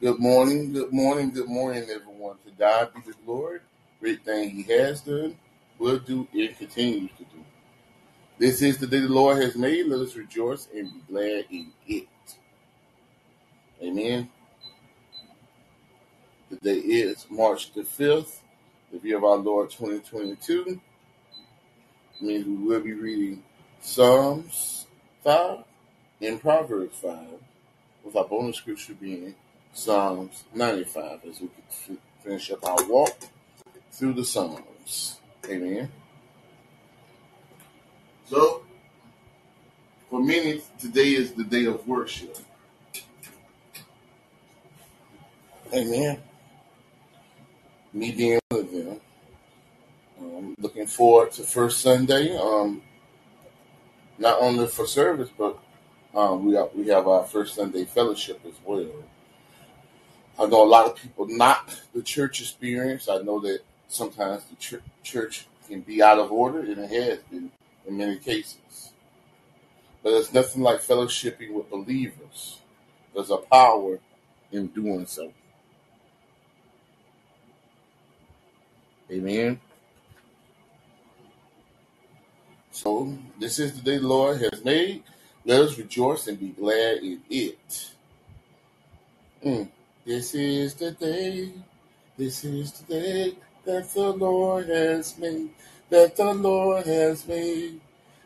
Good morning, good morning, good morning, everyone. To God be the glory. Great thing He has done, will do, and continues to do. This is the day the Lord has made. Let us rejoice and be glad in it. Amen. Today is March the 5th, the year of our Lord 2022. It means we will be reading Psalms 5 and Proverbs 5, with our bonus scripture being Psalms 95 as we finish up our walk through the Psalms. Amen. So, for many, today is the day of worship. Amen. Me being one of them. Looking forward to first Sunday. Um, not only for service, but um, we we have our first Sunday fellowship as well. I know a lot of people not the church experience. I know that sometimes the ch- church can be out of order, and it has been in many cases. But there's nothing like fellowshipping with believers. There's a power in doing so. Amen. So this is the day the Lord has made. Let us rejoice and be glad in it. Mm. This is the day. This is the day that the Lord has made. That the Lord has made.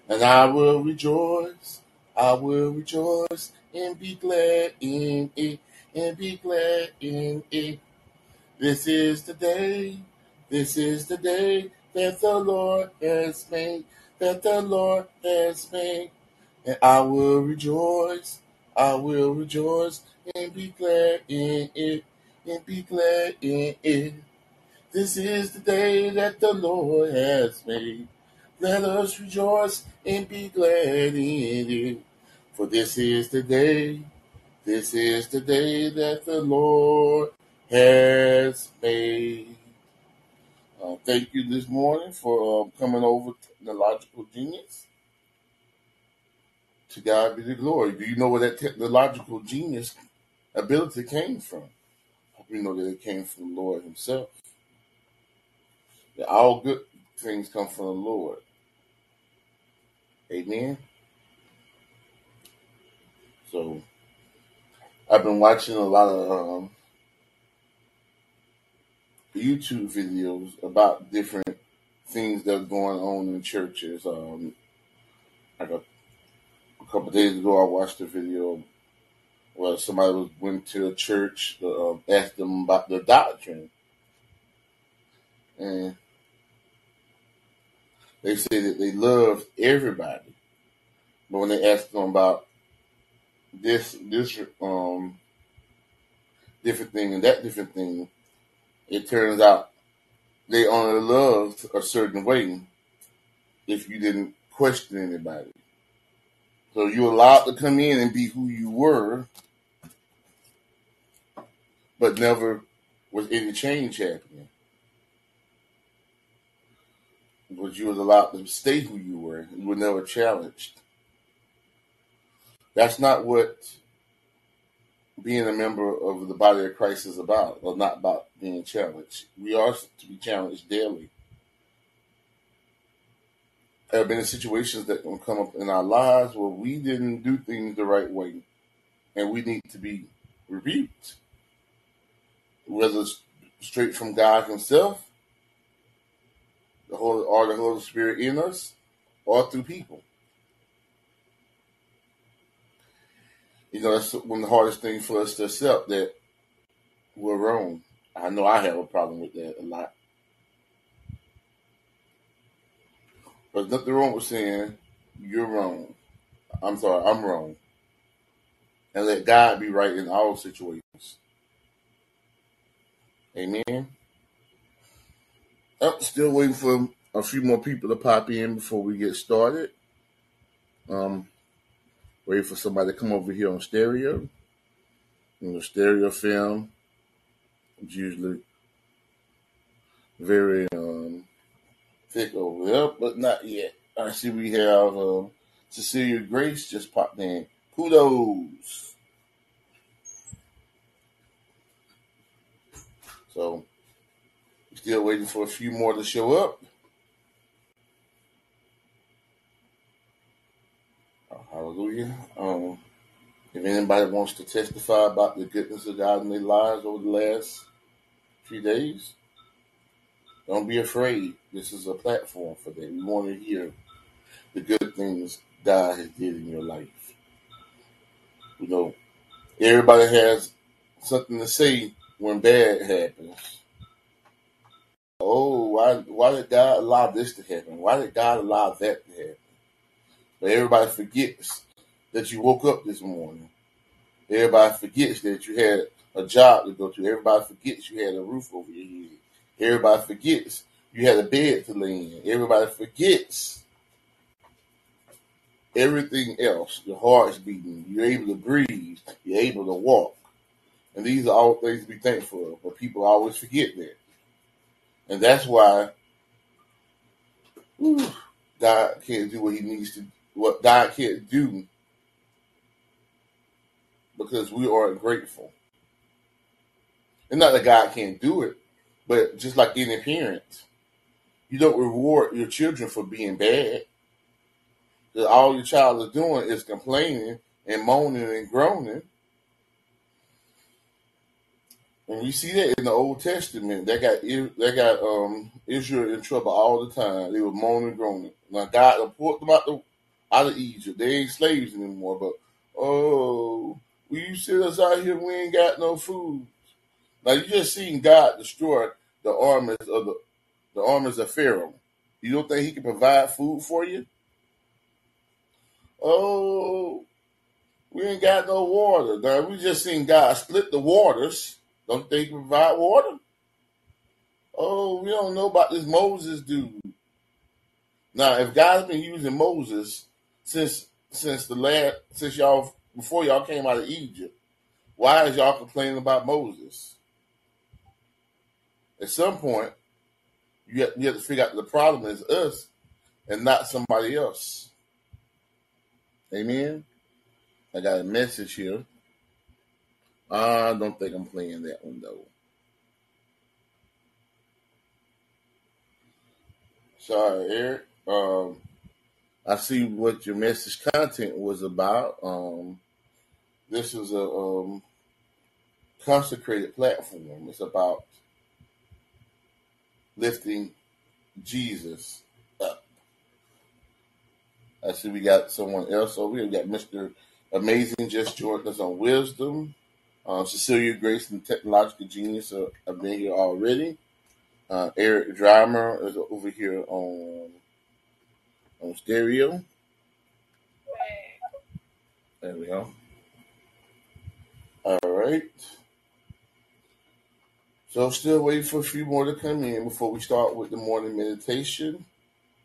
And I will rejoice. I will rejoice and be glad in it. And be glad in it. This is the day. This is the day that the Lord has made. That the Lord has made. And I will rejoice. I will rejoice and be glad in it. And be glad in it. This is the day that the Lord has made. Let us rejoice and be glad in it. For this is the day, this is the day that the Lord has made. Uh, thank you this morning for uh, coming over to the Logical Genius. To God be the glory. Do you know where that technological genius ability came from? You know that it came from the Lord Himself. That all good things come from the Lord. Amen. So I've been watching a lot of um, YouTube videos about different things that are going on in churches. Um, like a couple days ago, I watched a video where somebody went to a church to uh, ask them about the doctrine, and they say that they love everybody, but when they asked them about this this um different thing and that different thing, it turns out they only loved a certain way if you didn't question anybody. So you allowed to come in and be who you were, but never was any change happening. But you was allowed to stay who you were. You were never challenged. That's not what being a member of the body of Christ is about, or not about being challenged. We are to be challenged daily. There have been in situations that will come up in our lives where we didn't do things the right way, and we need to be rebuked, whether it's straight from God Himself, the Holy or the Holy Spirit in us, or through people. You know, that's one of the hardest things for us to accept that we're wrong. I know I have a problem with that a lot. There's nothing wrong with saying you're wrong. I'm sorry, I'm wrong. And let God be right in all situations. Amen. I'm still waiting for a few more people to pop in before we get started. Um, waiting for somebody to come over here on stereo. You know, stereo film is usually very um, thick over there, but not yet. I see we have uh, Cecilia Grace just popped in. Kudos. So still waiting for a few more to show up. Oh, hallelujah. Um, if anybody wants to testify about the goodness of God in their lives over the last few days, don't be afraid. This is a platform for that. We want to hear the good things God has did in your life. You know, everybody has something to say when bad happens. Oh, why why did God allow this to happen? Why did God allow that to happen? But everybody forgets that you woke up this morning. Everybody forgets that you had a job to go to. Everybody forgets you had a roof over your head. Everybody forgets you had a bed to lay in. Everybody forgets everything else. Your heart's beating. You're able to breathe. You're able to walk. And these are all things to be thankful of. But people always forget that. And that's why whew, God can't do what he needs to what God can't do because we are ungrateful. And not that God can't do it, but just like any parent, you don't reward your children for being bad. Because all your child is doing is complaining and moaning and groaning. And we see that in the Old Testament. They got they got um, Israel in trouble all the time. They were moaning and groaning. Now God pulled them out the out of Egypt. They ain't slaves anymore. But oh, we sit us out here. We ain't got no food. Now you just seen God destroy the armies of the the armies of Pharaoh. You don't think He can provide food for you? Oh, we ain't got no water. Now we just seen God split the waters. Don't they provide water? Oh, we don't know about this Moses dude. Now, if God's been using Moses since since the last since y'all before y'all came out of Egypt, why is y'all complaining about Moses? At some point, you have, you have to figure out the problem is us and not somebody else. Amen. I got a message here. I don't think I'm playing that one though. Sorry, Eric. Um, I see what your message content was about. Um, this is a um, consecrated platform. It's about lifting Jesus up. I see we got someone else over here. We got Mr. Amazing just joined us on wisdom. Uh, Cecilia Grace and Technological Genius are, have been here already. Uh, Eric Drimer is over here on on stereo. There we go. All right. So I'm still waiting for a few more to come in before we start with the morning meditation.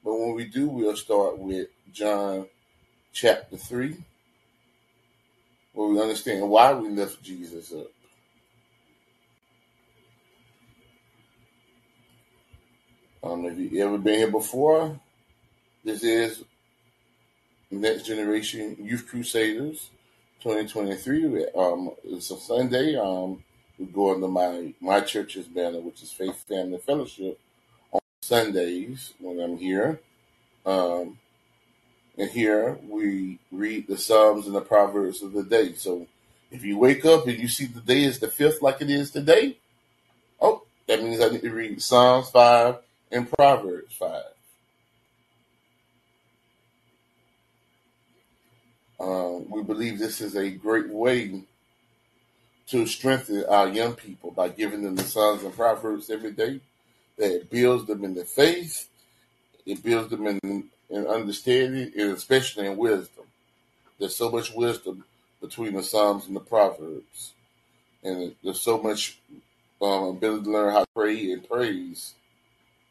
But when we do, we'll start with John chapter 3, where we understand why we lift Jesus up. Um, if you've ever been here before, this is Next Generation Youth Crusaders 2023. Um, it's a Sunday. Um, we go under my my church's banner, which is Faith Family Fellowship, on Sundays when I'm here. Um, and here we read the Psalms and the Proverbs of the day. So if you wake up and you see the day is the fifth like it is today, oh, that means I need to read Psalms 5 and Proverbs 5. Um, we believe this is a great way to strengthen our young people by giving them the Psalms and Proverbs every day. That builds them in the faith, it builds them in, in understanding, and especially in wisdom. There's so much wisdom between the Psalms and the Proverbs, and there's so much um, ability to learn how to pray and praise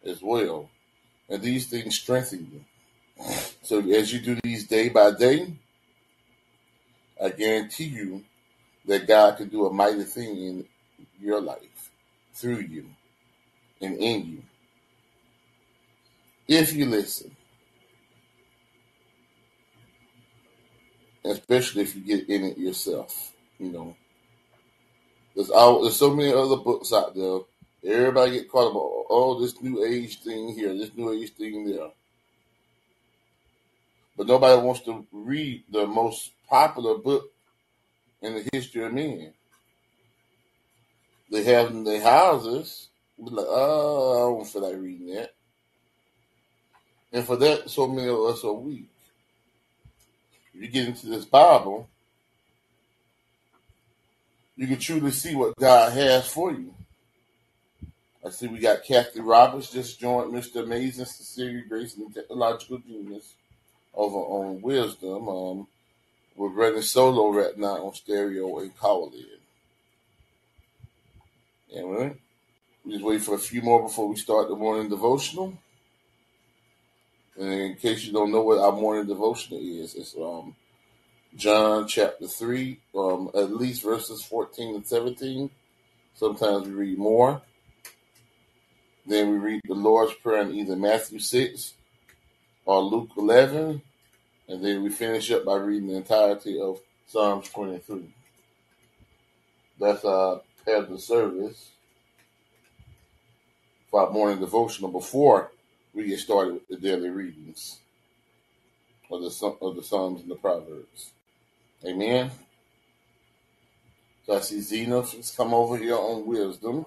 as well. And these things strengthen you. So as you do these day by day, I guarantee you that God can do a mighty thing in your life through you and in you. If you listen, especially if you get in it yourself, you know. There's all, there's so many other books out there Everybody get caught up. on Oh, this new age thing here, this new age thing there. But nobody wants to read the most popular book in the history of men. They have in their houses. Like, oh, I don't feel like reading that. And for that, so many of us are weak. You get into this Bible, you can truly see what God has for you. I see we got Kathy Roberts just joined Mr. Amazing Cecilia Grace and Technological Genius over on Wisdom. Um, we're running solo right now on stereo and Callin. And we we just wait for a few more before we start the morning devotional. And in case you don't know what our morning devotional is, it's um, John chapter 3, um, at least verses 14 and 17. Sometimes we read more. Then we read the Lord's Prayer in either Matthew 6 or Luke 11. And then we finish up by reading the entirety of Psalms 23. That's our the service for our morning devotional before we get started with the daily readings of the of the Psalms and the Proverbs. Amen. So I see Zena has come over here on Wisdom.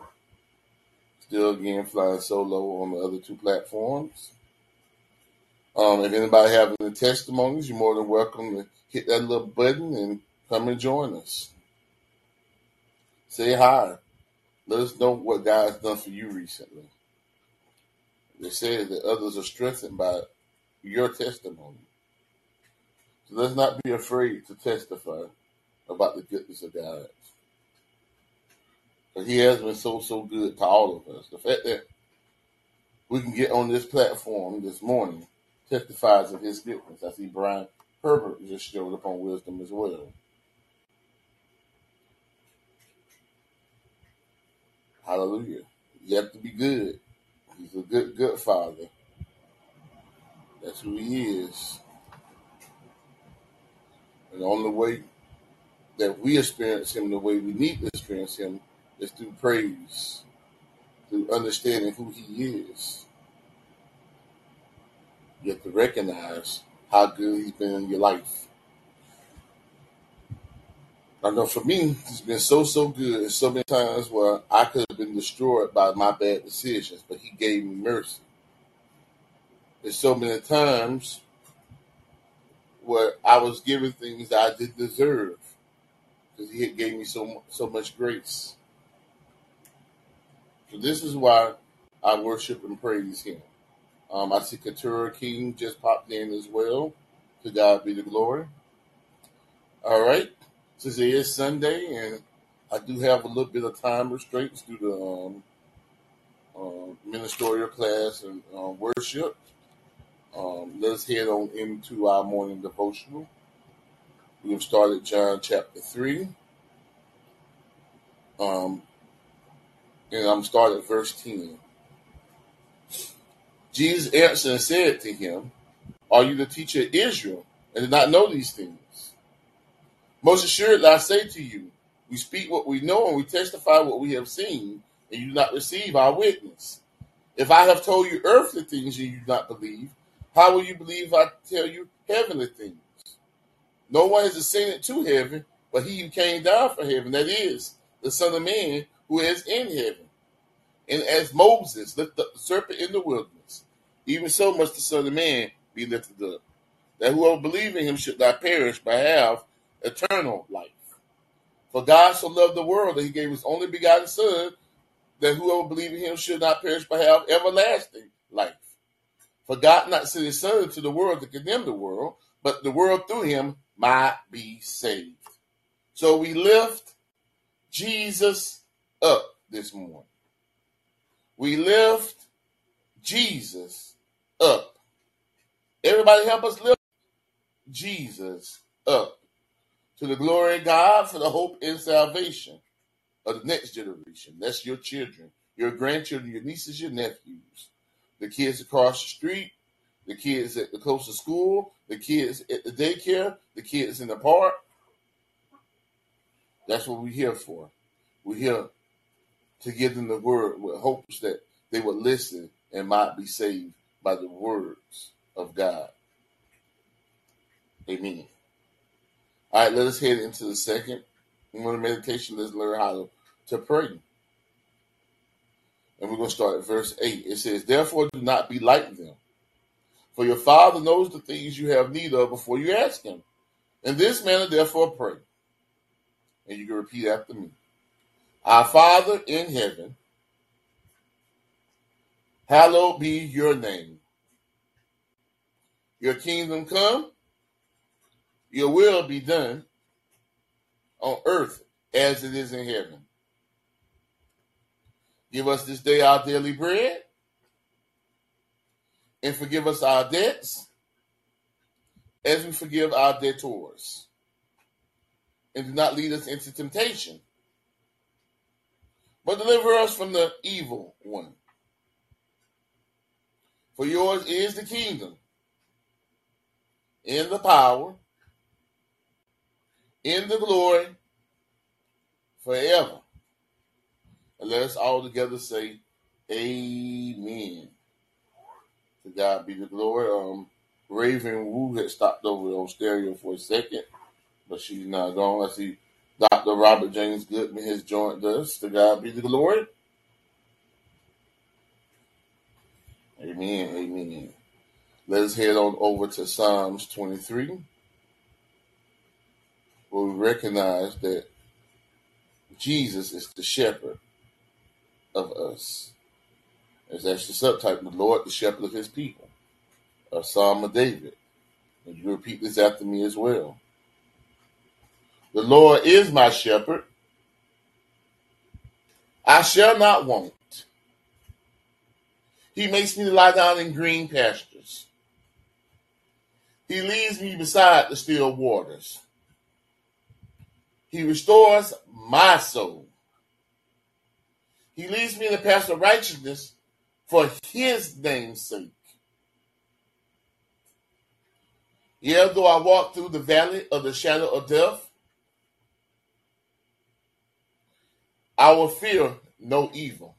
Still again flying solo on the other two platforms. Um, if anybody have any testimonies, you're more than welcome to hit that little button and come and join us. Say hi. Let us know what God has done for you recently. They say that others are strengthened by your testimony. So let's not be afraid to testify about the goodness of God. Because He has been so, so good to all of us. The fact that we can get on this platform this morning testifies of His goodness. I see Brian Herbert just showed up on wisdom as well. Hallelujah. You have to be good. He's a good, good father. That's who he is. And on the only way that we experience him the way we need to experience him is through praise, through understanding who he is. You have to recognize how good he's been in your life. I know for me, it's been so, so good. So many times where I could have been destroyed by my bad decisions, but He gave me mercy. There's so many times where I was given things that I didn't deserve because He gave me so so much grace. So this is why I worship and praise Him. Um, I see Katura King just popped in as well. To God be the glory. All right since it is Sunday and I do have a little bit of time restraints due to um, uh, ministerial class and uh, worship. Um, let's head on into our morning devotional. We have started John chapter 3. Um, and I'm starting at verse 10. Jesus answered and said to him, Are you the teacher of Israel and did not know these things? Most assuredly, I say to you, we speak what we know and we testify what we have seen, and you do not receive our witness. If I have told you earthly things and you do not believe, how will you believe if I tell you heavenly things? No one has ascended to heaven, but he who came down from heaven, that is, the Son of Man who is in heaven. And as Moses lifted up the serpent in the wilderness, even so must the Son of Man be lifted up, that whoever believes in him should not perish, but have eternal life. For God so loved the world that he gave his only begotten Son, that whoever believes in him should not perish but have everlasting life. For God not sent his Son into the world to condemn the world, but the world through him might be saved. So we lift Jesus up this morning. We lift Jesus up. Everybody help us lift Jesus up to the glory of God for the hope and salvation of the next generation. That's your children, your grandchildren, your nieces, your nephews, the kids across the street, the kids at the closest school, the kids at the daycare, the kids in the park. That's what we're here for. We're here to give them the word with hopes that they would listen and might be saved by the words of God. Amen. All right, let us head into the second one of meditation. Let's learn how to, pray. And we're going to start at verse 8. It says, Therefore, do not be like them. For your Father knows the things you have need of before you ask Him. In this manner, therefore, pray. And you can repeat after me. Our Father in heaven, hallowed be your name. Your kingdom come, your will be done on earth as it is in heaven. Give us this day our daily bread and forgive us our debts as we forgive our debtors. And do not lead us into temptation, but deliver us from the evil one. For yours is the kingdom, and the power, and the glory forever. And let us all together say, Amen. To God be the glory. Um, Raven Wu had stopped over on stereo for a second, but she's not gone. I see Dr. Robert James Goodman has joined us. To God be the glory. Amen. Amen. Let us head on over to Psalms 23, where we recognize that Jesus is the shepherd of us. That's the subtitle, the Lord, the shepherd of his people. A Psalm of David. And you repeat this after me as well. The Lord is my shepherd. I shall not want. He makes me lie down in green pastures. He leads me beside the still waters. He restores my soul. He leads me in the path of righteousness for his name's sake. Yea, though I walk through the valley of the shadow of death, I will fear no evil.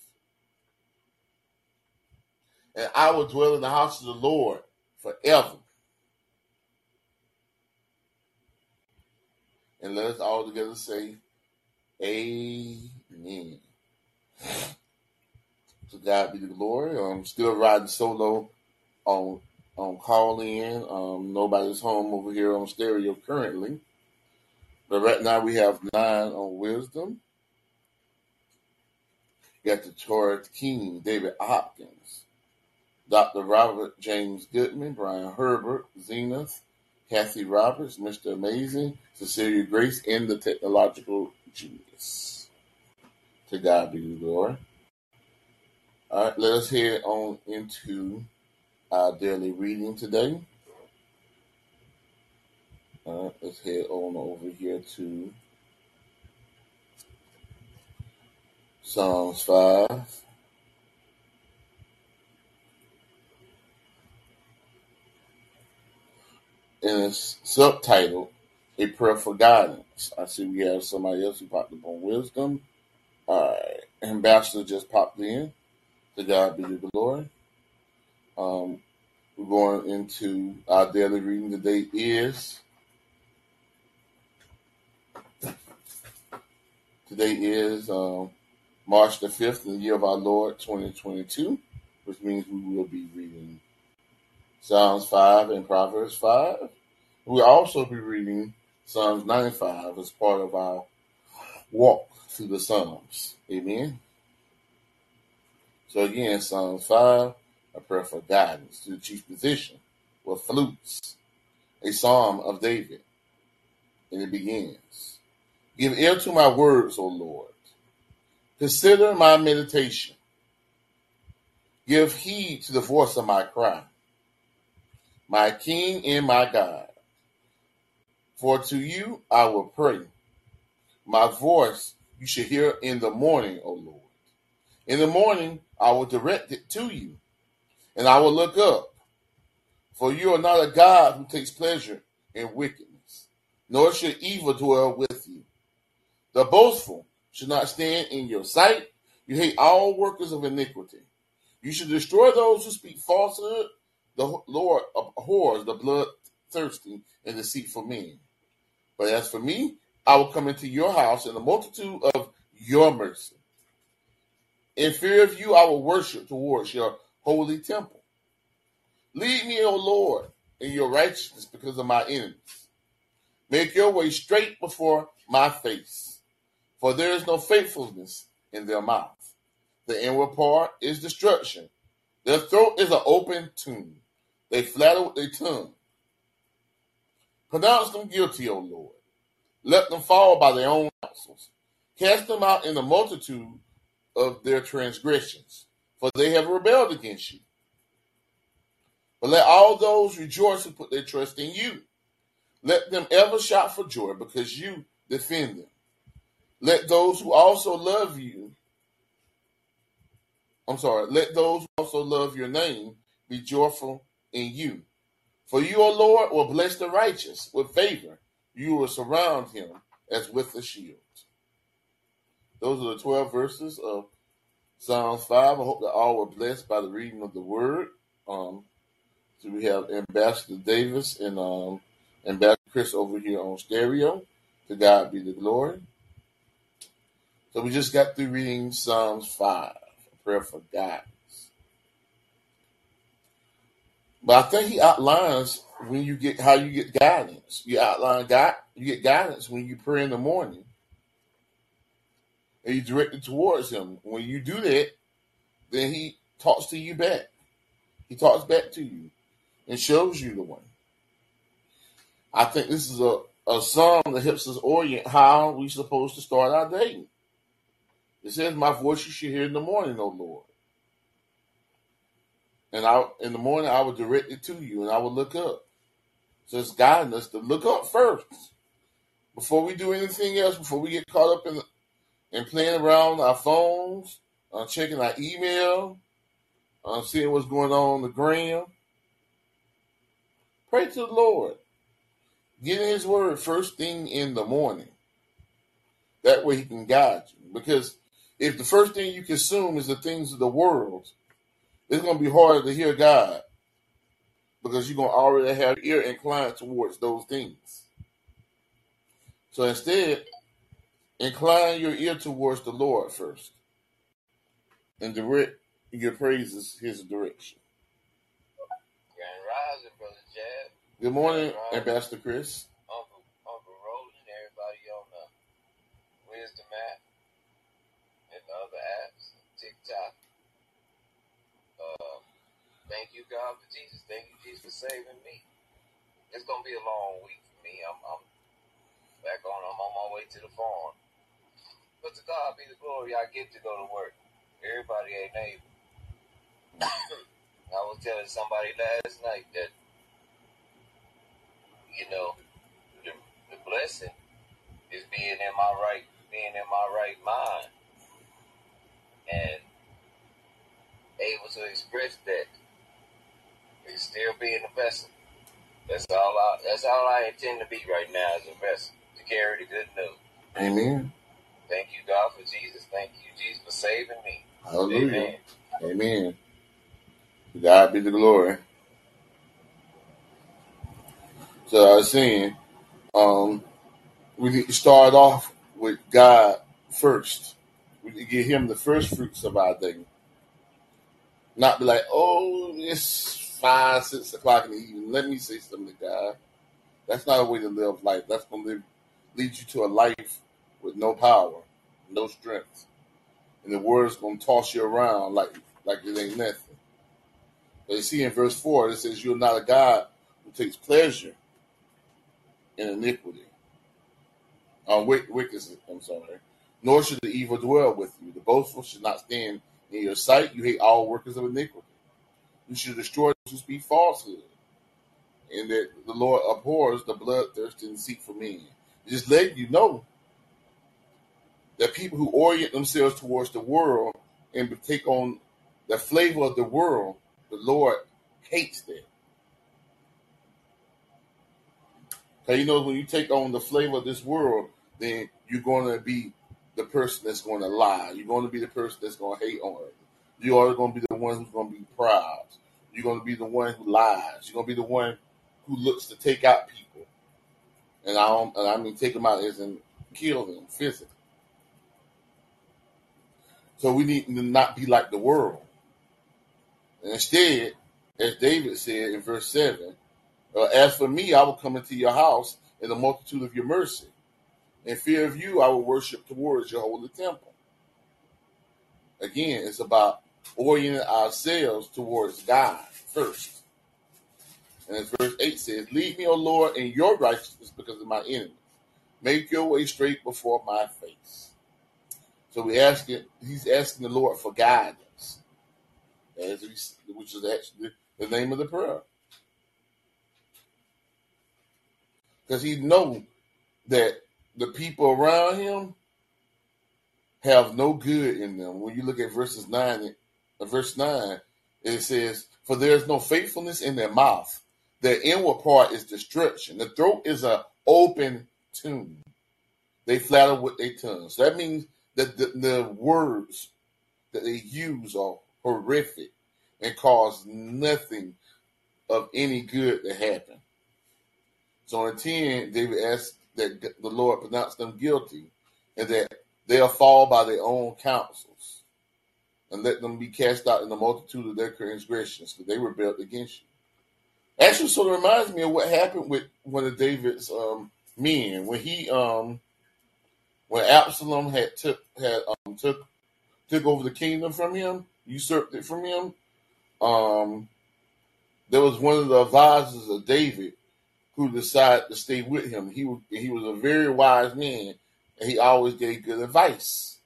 And I will dwell in the house of the Lord forever. And let us all together say, Amen. To God be the glory. I'm still riding solo on on Callin. Um, nobody's home over here on stereo currently. But right now we have nine on wisdom. Got the Torah King, David Hopkins, Dr. Robert James Goodman, Brian Herbert, Zenith, Kathy Roberts, Mr. Amazing, Cecilia Grace, and the Technological Genius. To God be the glory. All right, let us head on into our daily reading today. All right, let's head on over here to Psalms 5. And it's subtitled A Prayer for Guidance. I see we have somebody else who popped up on wisdom. Ambassador just popped in. To God be the glory. Um, we're going into our daily reading. Date is today is um, March the fifth, the year of our Lord, 2022, which means we will be reading Psalms five and Proverbs five. We'll also be reading Psalms 95 as part of our walk through the Psalms. Amen. So again, Psalms 5, a prayer for guidance to the chief position with flutes, a psalm of David. And it begins Give ear to my words, O Lord. Consider my meditation. Give heed to the voice of my cry, my King and my God. For to you I will pray. My voice you shall hear in the morning, O Lord. In the morning I will direct it to you, and I will look up. For you are not a God who takes pleasure in wickedness, nor should evil dwell with you. The boastful should not stand in your sight. You hate all workers of iniquity. You should destroy those who speak falsehood. The Lord abhors the bloodthirsty and deceitful men. But as for me, I will come into your house in the multitude of your mercy. In fear of you, I will worship towards your holy temple. Lead me, O Lord, in your righteousness because of my enemies. Make your way straight before my face, for there is no faithfulness in their mouth. The inward part is destruction. Their throat is an open tomb. They flatter with their tongue. Pronounce them guilty, O Lord. Let them fall by their own counsels. Cast them out in the multitude of their transgressions, for they have rebelled against you. But let all those rejoice who put their trust in you. Let them ever shout for joy because you defend them. Let those who also love you, I'm sorry, let those who also love your name be joyful in you. For you, O Lord, will bless the righteous with favor. You will surround him as with a shield. Those are the 12 verses of Psalms 5. I hope that all were blessed by the reading of the word. Um, so we have Ambassador Davis and um, Ambassador Chris over here on stereo. To God be the glory. So we just got through reading Psalms 5, a prayer for guidance. But I think he outlines when you get how you get guidance. You outline God, you get guidance when you pray in the morning. And you direct it towards him. When you do that, then he talks to you back. He talks back to you and shows you the way. I think this is a, a psalm that helps us orient how we're supposed to start our day. It says, My voice you should hear in the morning, O Lord. And I in the morning I will direct it to you and I will look up. So it's guiding us to look up first. Before we do anything else, before we get caught up in and playing around our phones, uh, checking our email, uh, seeing what's going on on the gram. Pray to the Lord. Get in His Word first thing in the morning. That way He can guide you. Because if the first thing you consume is the things of the world, it's going to be harder to hear God because you're going to already have your ear inclined towards those things. So instead, incline your ear towards the Lord first and direct your praises His direction. Grand Rising, Brother Chad. Good morning, Ambassador Chris. Uncle, Uncle Roland, everybody on the Wisdom app and the other apps, TikTok. Thank you, God, for Jesus. Thank you, Jesus, for saving me. It's gonna be a long week for me. I'm, I'm back on. I'm on my way to the farm. But to God be the glory. I get to go to work. Everybody ain't able. I was telling somebody last night that you know the, the blessing is being in my right, being in my right mind, and able to express that. It's still being a vessel. That's all I that's all I intend to be right now as a vessel. To carry the good news. Amen. Thank you, God, for Jesus. Thank you, Jesus, for saving me. Hallelujah. Amen. Amen. God be the glory. So I was saying, um, we need to start off with God first. We need to give Him the first fruits of our thing. Not be like, oh, it's five, six o'clock in the evening. Let me say something to God. That's not a way to live life. That's going to lead you to a life with no power, no strength. And the word's going to toss you around like, like it ain't nothing. But you see in verse 4, it says, You're not a God who takes pleasure in iniquity. Uh, wick, wickedness, I'm sorry. nor should the evil dwell with you. The boastful should not stand in your sight. You hate all workers of iniquity. You should destroy those who speak falsehood, and that the Lord abhors the bloodthirsty and seek for men. Just let you know that people who orient themselves towards the world and take on the flavor of the world, the Lord hates that. Because you know, when you take on the flavor of this world, then you're going to be the person that's going to lie. You're going to be the person that's going to hate on it. You are going to be the one who's going to be proud. You're going to be the one who lies. You're going to be the one who looks to take out people. And I don't, and I mean take them out as in kill them physically. So we need to not be like the world. And instead, as David said in verse 7, uh, as for me, I will come into your house in the multitude of your mercy. In fear of you, I will worship towards your holy temple. Again, it's about orienting ourselves towards God first. And as verse 8 says, Lead me, O Lord, in your righteousness because of my enemies. Make your way straight before my face. So we ask it, he's asking the Lord for guidance, as we, which is actually the name of the prayer. Because he know that the people around him have no good in them. When you look at verses 9, uh, Uh, verse 9, it says, For there is no faithfulness in their mouth. Their inward part is destruction. The throat is an open tomb. They flatter with their tongues. So that means that the, the words that they use are horrific and cause nothing of any good to happen. So in 10, David asked that the Lord pronounce them guilty and that they'll fall by their own counsels and let them be cast out in the multitude of their transgressions because they rebelled against you. Actually, sort of reminds me of what happened with one of David's um, men when he um, when Absalom had took had um, took took over the kingdom from him, usurped it from him. Um, there was one of the advisors of David who decided to stay with him. He was he was a very wise man, and he always gave good advice.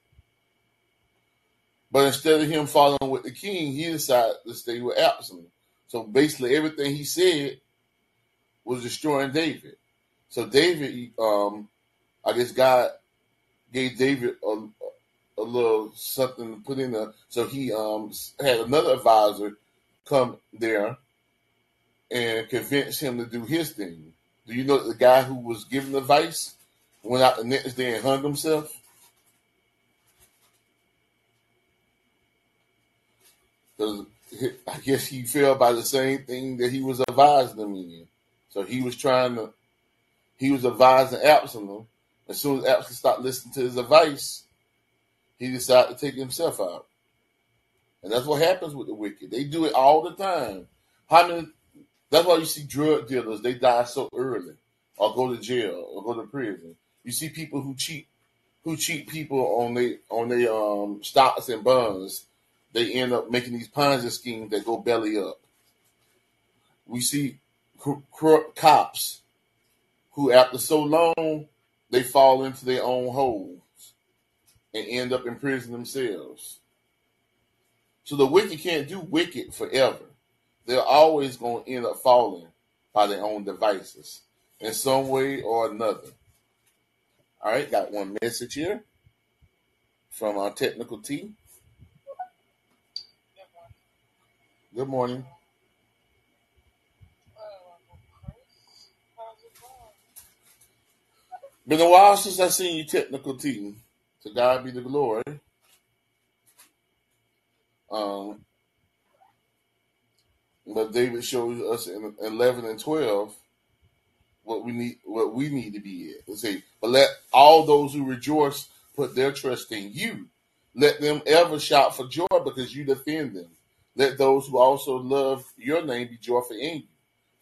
But instead of him following with the king, he decided to stay with Absalom. So basically, everything he said was destroying David. So David, um, I guess God gave David a, a little something to put in there. So he um, had another advisor come there and convince him to do his thing. Do you know the guy who was giving the advice went out the next day and hung himself? Because I guess he fell by the same thing that he was advising them in. So he was trying to, he was advising Absalom. As soon as Absalom stopped listening to his advice, he decided to take himself out. And that's what happens with the wicked. They do it all the time. How many that's why you see drug dealers, they die so early or go to jail or go to prison. You see people who cheat who cheat people on they on their um, stocks and bonds, they end up making these Ponzi schemes that go belly up. We see corrupt cops who, after so long, they fall into their own holes and end up in prison themselves. So the wicked can't do wicked forever they're always going to end up falling by their own devices in some way or another. All right, got one message here from our technical team. Good morning. Been a while since I seen you technical team. To God be the glory. Um, but David shows us in eleven and twelve what we need what we need to be at. Let's say, but let all those who rejoice put their trust in you. Let them ever shout for joy because you defend them. Let those who also love your name be joyful in you.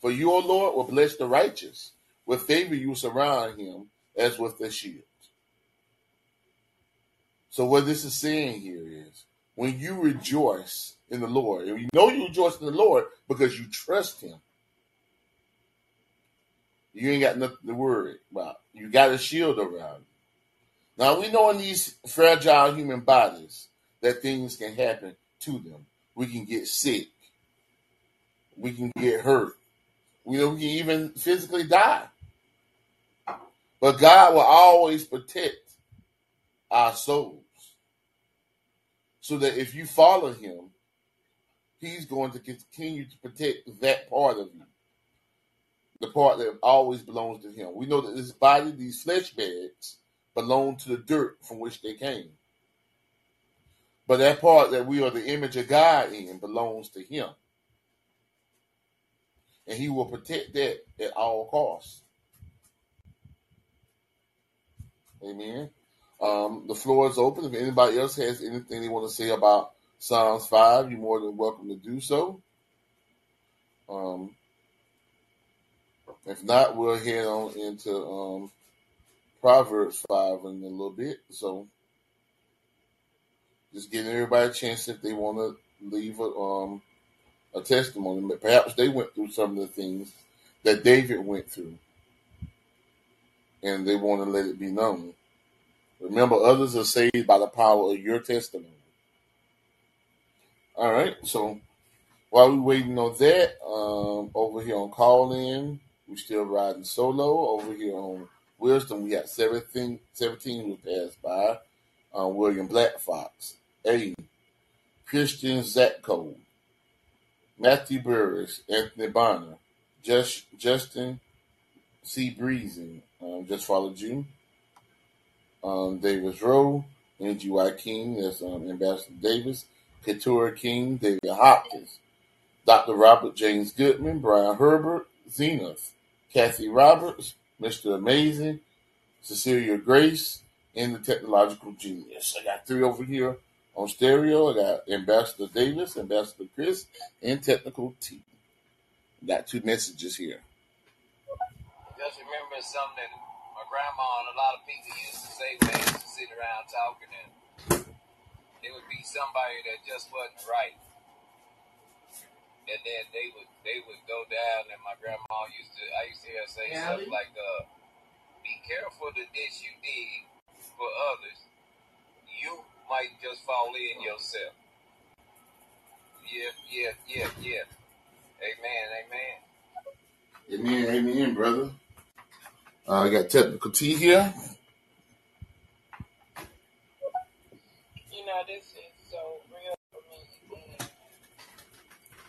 For you, O Lord, will bless the righteous. With favor you surround him as with a shield. So what this is saying here is when you rejoice in the Lord. And you know you rejoice in the Lord because you trust Him. You ain't got nothing to worry about. You got a shield around you. Now we know in these fragile human bodies that things can happen to them. We can get sick. We can get hurt. We know we can even physically die. But God will always protect our souls. So that if you follow him, he's going to continue to protect that part of you. The part that always belongs to him. We know that this body, these flesh bags, belong to the dirt from which they came. But that part that we are the image of God in belongs to him. And he will protect that at all costs. Amen. Um, the floor is open. If anybody else has anything they want to say about Psalms 5, you're more than welcome to do so. Um, if not, we'll head on into um, Proverbs 5 in a little bit. So just giving everybody a chance if they want to leave a, um, a testimony. Perhaps they went through some of the things that David went through and they want to let it be known. Remember, others are saved by the power of your testimony. All right, so while we're waiting on that, um, over here on Callin, we're still riding solo. Over here on Wisdom, we got 17, 17 who passed by. Uh, William Black Fox, A. Christian Zatko, Matthew Burris, Anthony Bonner, Just, Justin C. Breezy, um, just followed you. Um, Davis Rowe, NGY King, that's um, Ambassador Davis, Keturah King, David Hopkins, Dr. Robert James Goodman, Brian Herbert, Zenith, Kathy Roberts, Mr. Amazing, Cecilia Grace, and the Technological Genius. I got three over here on stereo. I got Ambassador Davis, Ambassador Chris, and Technical T. Got two messages here. Just remember something my grandma and a lot of people used to say when they used to sit around talking, and it would be somebody that just wasn't right. And then they would they would go down, and my grandma used to I used to hear her say Allie? stuff like, uh, "Be careful the dish you dig for others. You might just fall in yourself." Yeah, yeah, yeah, yeah. Amen, amen. Amen, amen, brother. Uh, I got Technical T here. You know, this is so real for me. And,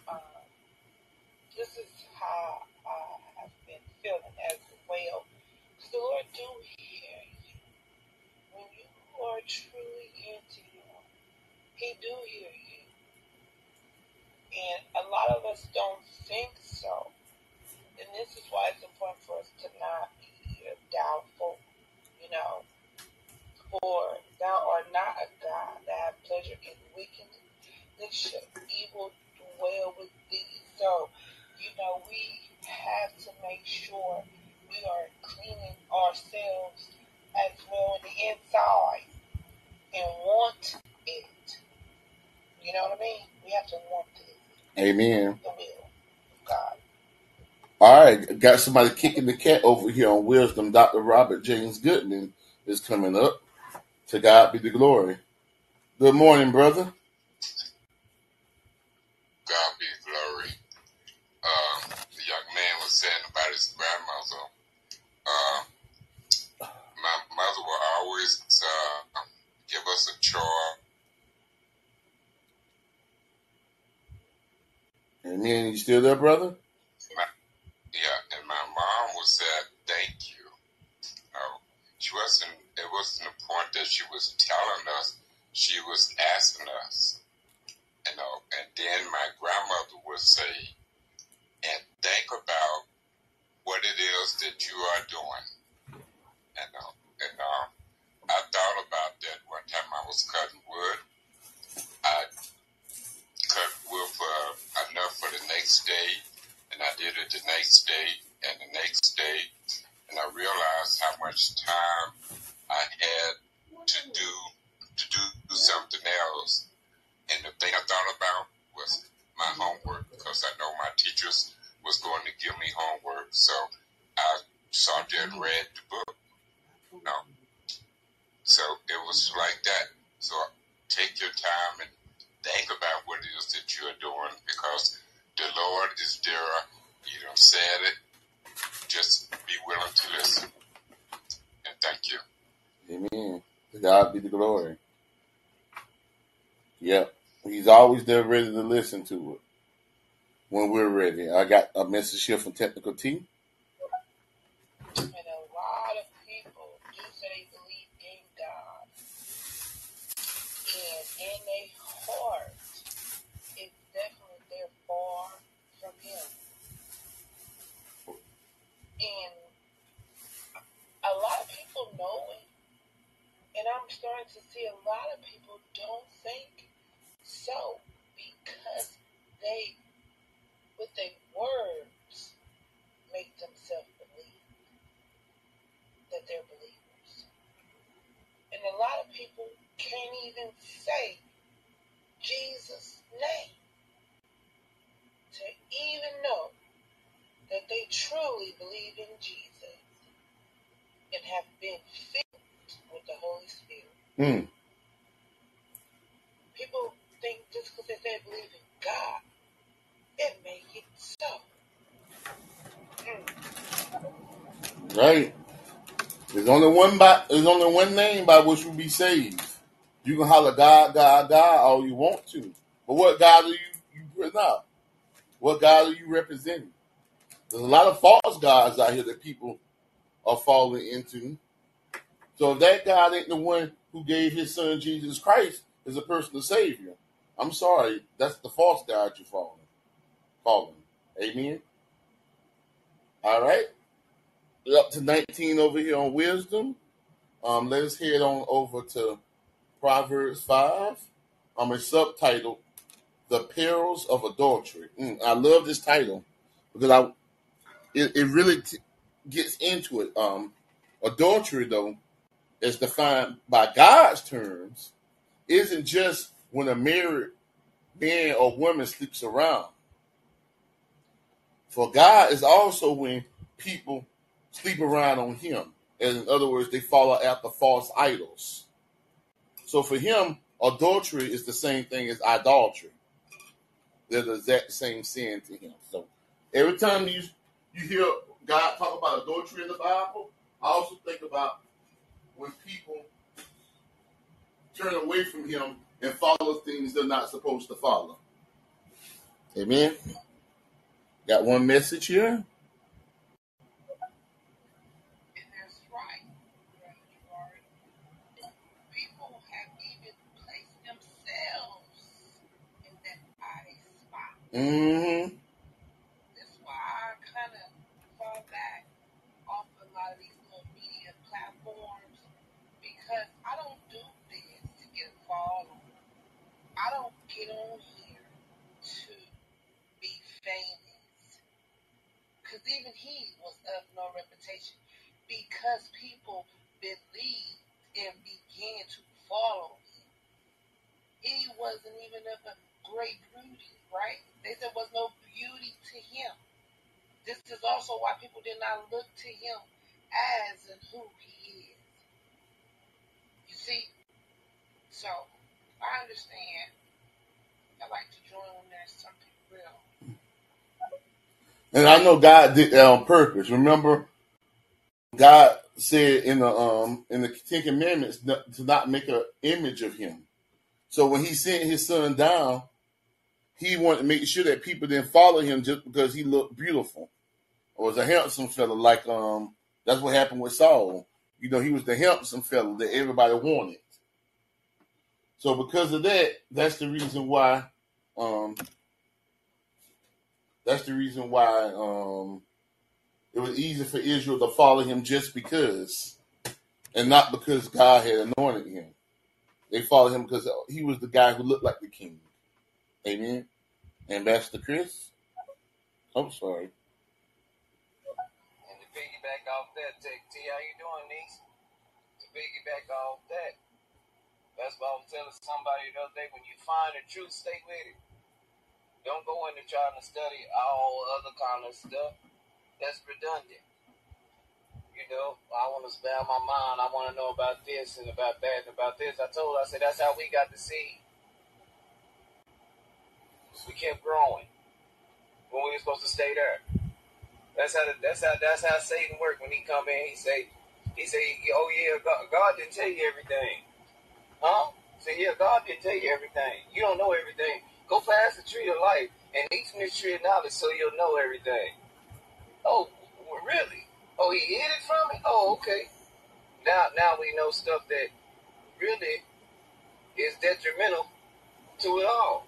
uh, this is how I have been feeling as well. 'Cause the Lord do hear you. When you are truly into Him, He do hear you. And a lot of us don't think so. And this is why it's important for us to not be doubtful, you know. For thou art not a God that have pleasure in wickedness, should evil dwell with thee. So, you know, we have to make sure we are cleaning ourselves as well on the inside and want it. You know what I mean? We have to want it, Amen. the will of God. All right, got somebody kicking the cat over here on Wisdom. Dr. Robert James Goodman is coming up. To God be the glory. Good morning, brother. God be glory. Um, the young man was saying about his grandmother. Uh, my mother will always uh, give us a chore. Amen. You still there, brother? Yeah, and my mom would say, "Thank you." Oh, she wasn't. It wasn't the point that she was telling us. She was asking us. You know, and then my grandmother would say, "And think about what it is that you are doing." Next day, and I did it the next day and the next day, and I realized how much time I had to do to do something else. And the thing I thought about was my homework because I know my teachers was going to give me homework, so I sat there and read the book. No. So God be the glory. Yep. He's always there ready to listen to it when we're ready. I got a message here from Technical T. Right. There's only one by there's only one name by which we be saved. You can holler God, God, God all you want to. But what God are you you bring up? What God are you representing? There's a lot of false gods out here that people are falling into. So if that God ain't the one who gave his son Jesus Christ as a personal savior, I'm sorry, that's the false God you're following. Following. Amen. All right. We're up to 19 over here on wisdom. Um, let us head on over to Proverbs 5. Um, it's subtitled The Perils of Adultery. Mm, I love this title because I it, it really t- gets into it. Um, adultery, though, is defined by God's terms, isn't just when a married man or woman sleeps around. For God is also when people sleep around on Him. And In other words, they follow after false idols. So for Him, adultery is the same thing as idolatry. They're the exact same sin to Him. So every time you you hear God talk about adultery in the Bible, I also think about when people turn away from Him and follow things they're not supposed to follow. Amen. Got one message here. Hmm This is why I kind of fall back off a lot of these little media platforms because I don't do this to get a follow. I don't get on here to be famous. Because even he was of no reputation because people believed and began to follow him. He wasn't even of a great beauty, right? They said was no beauty to him. This is also why people did not look to him as and who he is. You see? So I understand. I like to join when there's something real. And I know God did that on purpose. Remember, God said in the um in the Ten Commandments to not make an image of Him. So when He sent His Son down, He wanted to make sure that people didn't follow Him just because He looked beautiful or was a handsome fella. Like um, that's what happened with Saul. You know, he was the handsome fella that everybody wanted. So because of that, that's the reason why um that's the reason why um, it was easy for Israel to follow him just because, and not because God had anointed him. They followed him because he was the guy who looked like the king. Amen. Ambassador Chris. I'm sorry. And to piggyback off that, Tech T, how you doing, niece? To piggyback off that, that's what I was telling somebody the other day. When you find the truth, stay with it. Don't go into trying to study all other kind of stuff. That's redundant. You know, I want to spare my mind. I want to know about this and about that and about this. I told her, I said, that's how we got the We kept growing when we were supposed to stay there. That's how the, that's how that's how Satan worked when he come in. He say he say, oh yeah, God, God didn't tell you everything. Huh? Say, yeah, God didn't tell you everything. You don't know everything. Go past the tree of life and eat from this tree of knowledge so you'll know everything. Oh, really? Oh, he hid it from me? Oh, okay. Now, now we know stuff that really is detrimental to it all.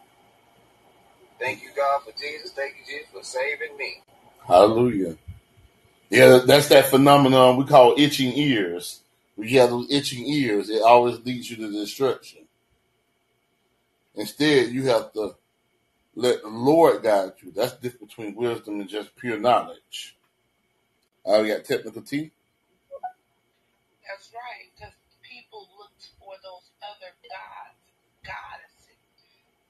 Thank you, God, for Jesus. Thank you, Jesus, for saving me. Hallelujah. Yeah, that's that phenomenon we call itching ears. When you have those itching ears, it always leads you to destruction. Instead, you have to let the Lord guide you. That's the difference between wisdom and just pure knowledge. Oh, you got technical T? That's right, because people looked for those other gods, goddesses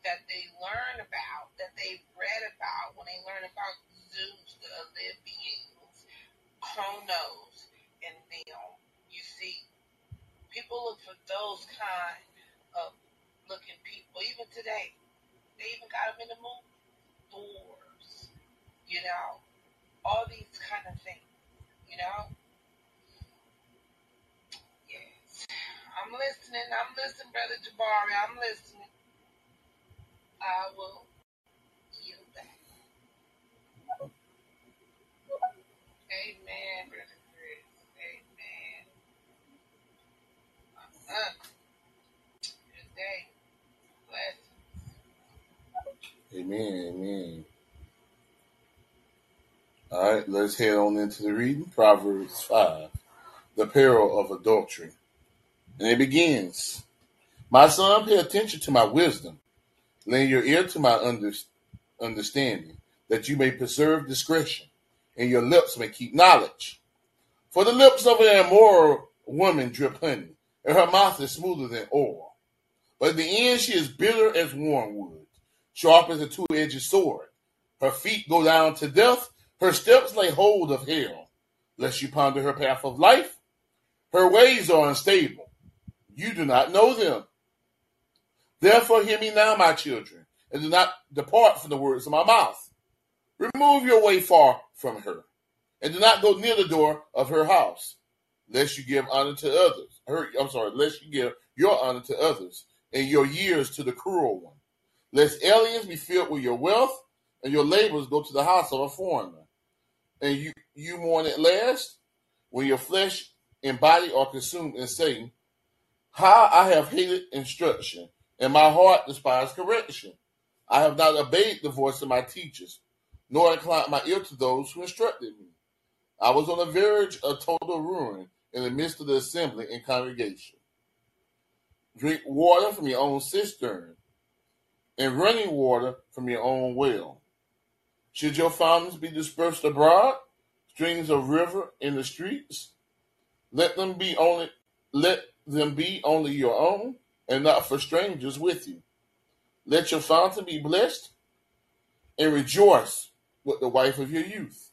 that they learn about, that they read about when they learn about Zeus, the Olympians, Kronos, and them. You see, people look for those kind of looking people. Even today, they even got them in the movie. Thors, you know, all these kind of things, you know. Yes, I'm listening. I'm listening, brother Jabari. I'm listening. I will. Amen, brother Chris. Amen. Amen, amen. All right, let's head on into the reading. Proverbs 5, the peril of adultery. And it begins My son, pay attention to my wisdom. Lend your ear to my under, understanding, that you may preserve discretion, and your lips may keep knowledge. For the lips of an immoral woman drip honey, and her mouth is smoother than oil. But in the end, she is bitter as wormwood, sharp as a two edged sword. Her feet go down to death, her steps lay hold of hell. Lest you ponder her path of life, her ways are unstable. You do not know them. Therefore, hear me now, my children, and do not depart from the words of my mouth. Remove your way far from her, and do not go near the door of her house, lest you give honor to others. Her, I'm sorry, lest you give your honor to others, and your years to the cruel one. Lest aliens be filled with your wealth, and your labors go to the house of a foreigner. And you, you mourn at last, when your flesh and body are consumed, and say, How I have hated instruction, and my heart despised correction. I have not obeyed the voice of my teachers, nor inclined my ear to those who instructed me. I was on the verge of total ruin in the midst of the assembly and congregation. Drink water from your own cistern, and running water from your own well. Should your fountains be dispersed abroad, streams of river in the streets? Let them be only let them be only your own, and not for strangers with you. Let your fountain be blessed, and rejoice with the wife of your youth.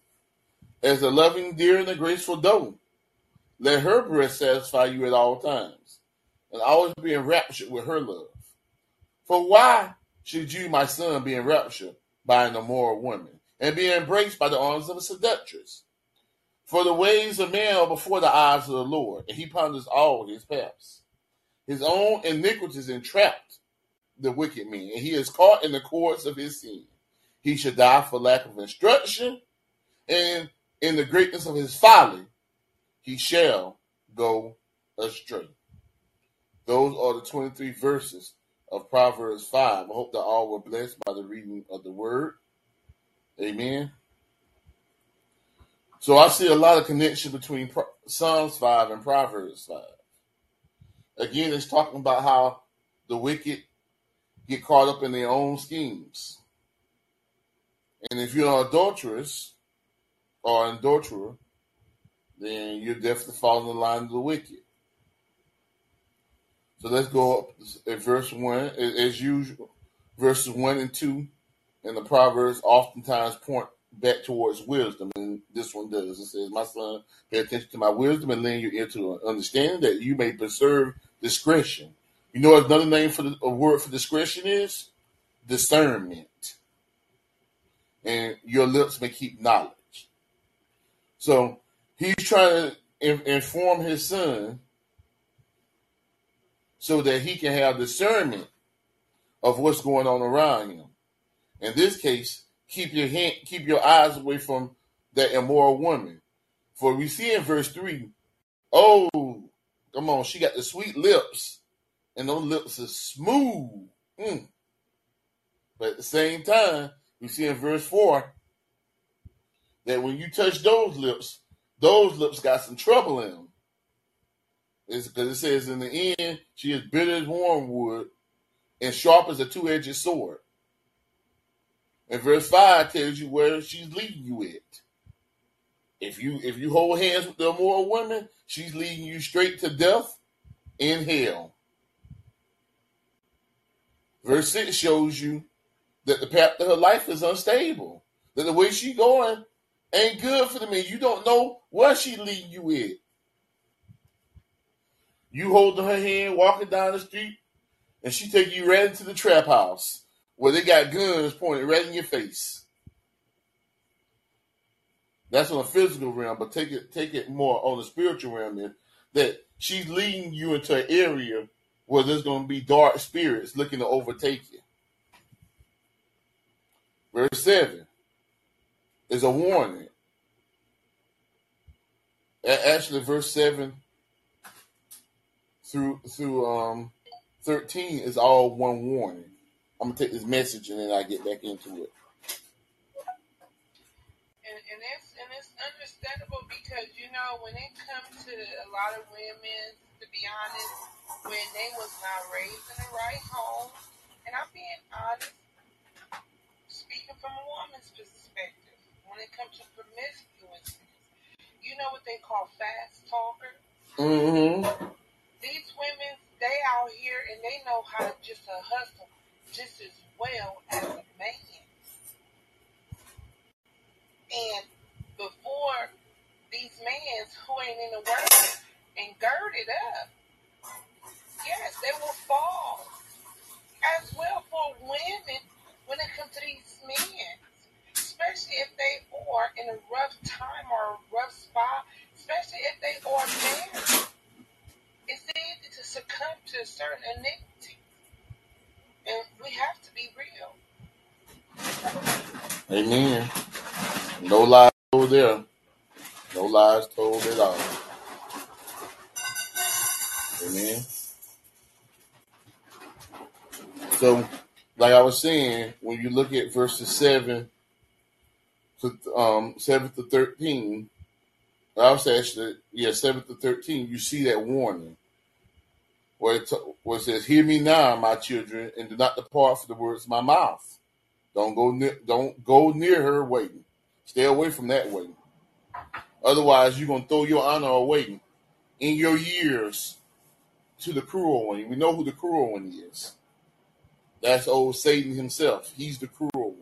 As a loving deer and a graceful doe, let her breast satisfy you at all times, and always be enraptured with her love. For why should you, my son, be enraptured by an immoral woman, and be embraced by the arms of a seductress? For the ways of man are before the eyes of the Lord, and he ponders all his paths. His own iniquities entrapped the wicked man, and he is caught in the cords of his sin. He should die for lack of instruction, and in the greatness of his folly, he shall go astray. Those are the 23 verses of Proverbs 5. I hope that all were blessed by the reading of the word. Amen. So I see a lot of connection between Psalms 5 and Proverbs 5. Again, it's talking about how the wicked get caught up in their own schemes. And if you're an adulteress or an adulterer, then you're definitely falling in line with the wicked. So let's go up at verse 1. As usual, verses 1 and 2 in the Proverbs oftentimes point back towards wisdom, and this one does. It says, My son, pay attention to my wisdom and lend your ear to understanding that you may preserve discretion. You know what another name for the a word for discretion is? Discernment. And your lips may keep knowledge. So he's trying to in- inform his son so that he can have discernment of what's going on around him. In this case, keep your hand, keep your eyes away from that immoral woman. For we see in verse 3, oh, come on, she got the sweet lips, and those lips are smooth. Mm. But at the same time, we see in verse 4 that when you touch those lips, those lips got some trouble in them. It's because it says in the end, she is bitter as wormwood and sharp as a two edged sword. And verse 5 tells you where she's leading you at. If you if you hold hands with the immoral woman, she's leading you straight to death in hell. Verse 6 shows you that the path of her life is unstable. That the way she's going ain't good for the man. You don't know where she leading you at. You holding her hand, walking down the street, and she take you right into the trap house where they got guns pointed right in your face. That's on a physical realm, but take it take it more on the spiritual realm. Then that she's leading you into an area where there's going to be dark spirits looking to overtake you. Verse seven is a warning. Actually, verse seven through through um 13 is all one warning. I'm gonna take this message and then I get back into it. And, and it's and it's understandable because you know when it comes to a lot of women, to be honest, when they was not raised in the right home, and I'm being honest, speaking from a woman's perspective, when it comes to promiscuity, you know what they call fast talkers. Mm-hmm. These women they out here and they know how to just to hustle just as well as a man. And before these men who ain't in the word and girded up, yes, they will fall. As well for women when it comes to these men. Especially if they are in a rough time or a rough spot, especially if they are married it's easy to succumb to a certain iniquity. And we have to be real. Amen. No lies told there. No lies told at all. Amen. So, like I was saying, when you look at verses seven to um seven to thirteen, I was actually yeah seven to thirteen. You see that warning where it, where it says, "Hear me now, my children, and do not depart from the words of my mouth. Don't go don't go near her waiting. Stay away from that waiting. Otherwise, you're gonna throw your honor away in your years to the cruel one. We know who the cruel one is. That's old Satan himself. He's the cruel one.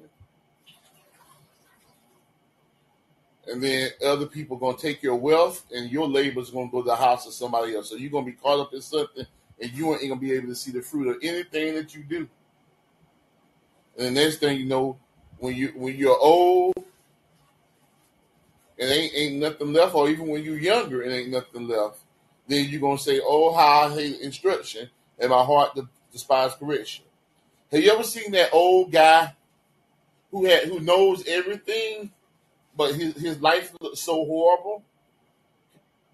And then other people are gonna take your wealth, and your labor is gonna go to the house of somebody else. So you're gonna be caught up in something, and you ain't gonna be able to see the fruit of anything that you do. And the next thing you know, when you when you're old, and ain't ain't nothing left, or even when you're younger, it ain't nothing left. Then you're gonna say, "Oh, how I hate instruction, and my heart despise correction." Have you ever seen that old guy who had who knows everything, but his his life looks so horrible?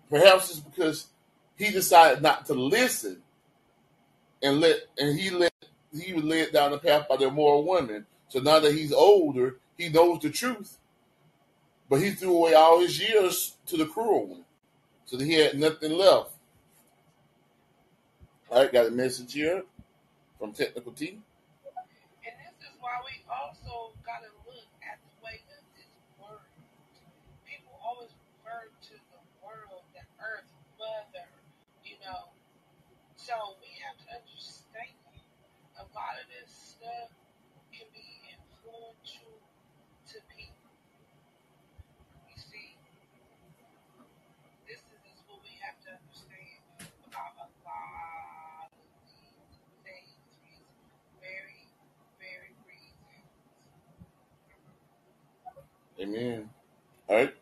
Perhaps it's because he decided not to listen, and let and he let he was led down the path by the immoral women. So now that he's older, he knows the truth, but he threw away all his years to the cruel one, so that he had nothing left. All right, got a message here from Technical T. And this is why we also got to look at the way of this word. People always refer to the world, the earth, mother, you know. So Amen. All right.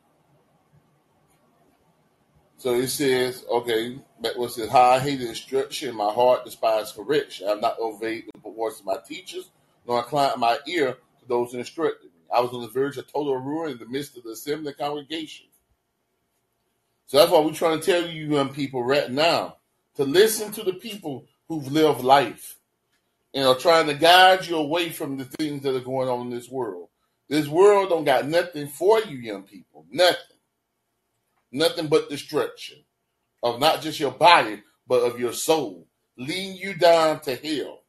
So it says, okay, that was it. How I hated instruction, my heart despised correction. I have not obeyed the voice of my teachers, nor inclined my ear to those who instructed me. I was on the verge of total ruin in the midst of the assembly congregation. So that's why we're trying to tell you young people right now to listen to the people who've lived life and are trying to guide you away from the things that are going on in this world. This world don't got nothing for you, young people. Nothing. Nothing but destruction of not just your body, but of your soul, leading you down to hell.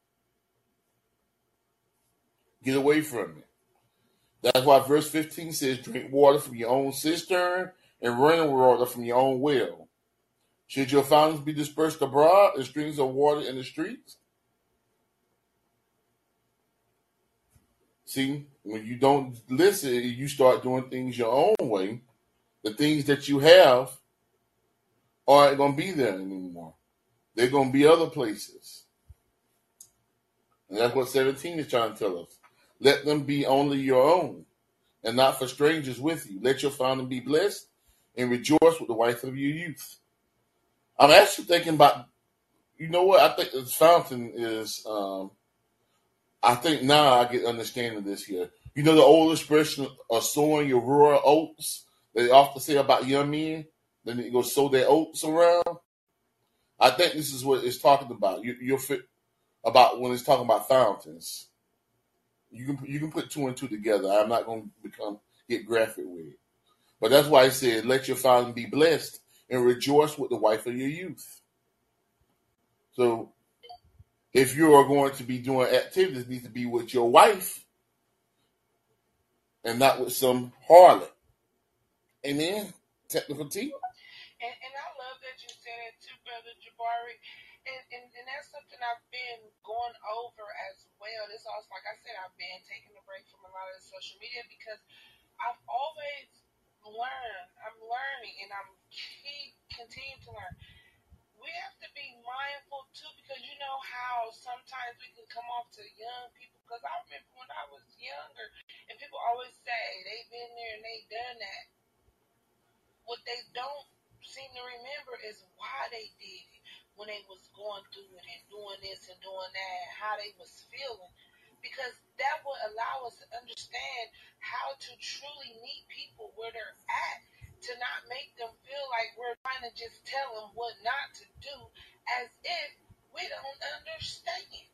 Get away from it. That's why verse 15 says, Drink water from your own cistern and running water from your own well. Should your fountains be dispersed abroad and streams of water in the streets? See, when you don't listen, you start doing things your own way. The things that you have aren't going to be there anymore. They're going to be other places. And that's what 17 is trying to tell us. Let them be only your own and not for strangers with you. Let your fountain be blessed and rejoice with the wife of your youth. I'm actually thinking about, you know what? I think this fountain is, um, I think now I get understanding this here. You know the old expression of sowing your rural oats? They often say about young men, then they go sow their oats around. I think this is what it's talking about. You, you're fit about when it's talking about fountains. You can you can put two and two together. I'm not going to become get graphic with it, but that's why I said, "Let your fountain be blessed and rejoice with the wife of your youth." So, if you are going to be doing activities, it needs to be with your wife and not with some harlot. Amen. Technical T. And, and I love that you said it too, Brother Jabari. And, and, and that's something I've been going over as well. This also, like I said, I've been taking a break from a lot of the social media because I've always learned. I'm learning and I'm keep continuing to learn. We have to be mindful too because you know how sometimes we can come off to young people. Because I remember when I was younger, and people always say they've been there and they've done that what they don't seem to remember is why they did it when they was going through it and doing this and doing that, how they was feeling. Because that would allow us to understand how to truly meet people where they're at, to not make them feel like we're trying to just tell them what not to do as if we don't understand.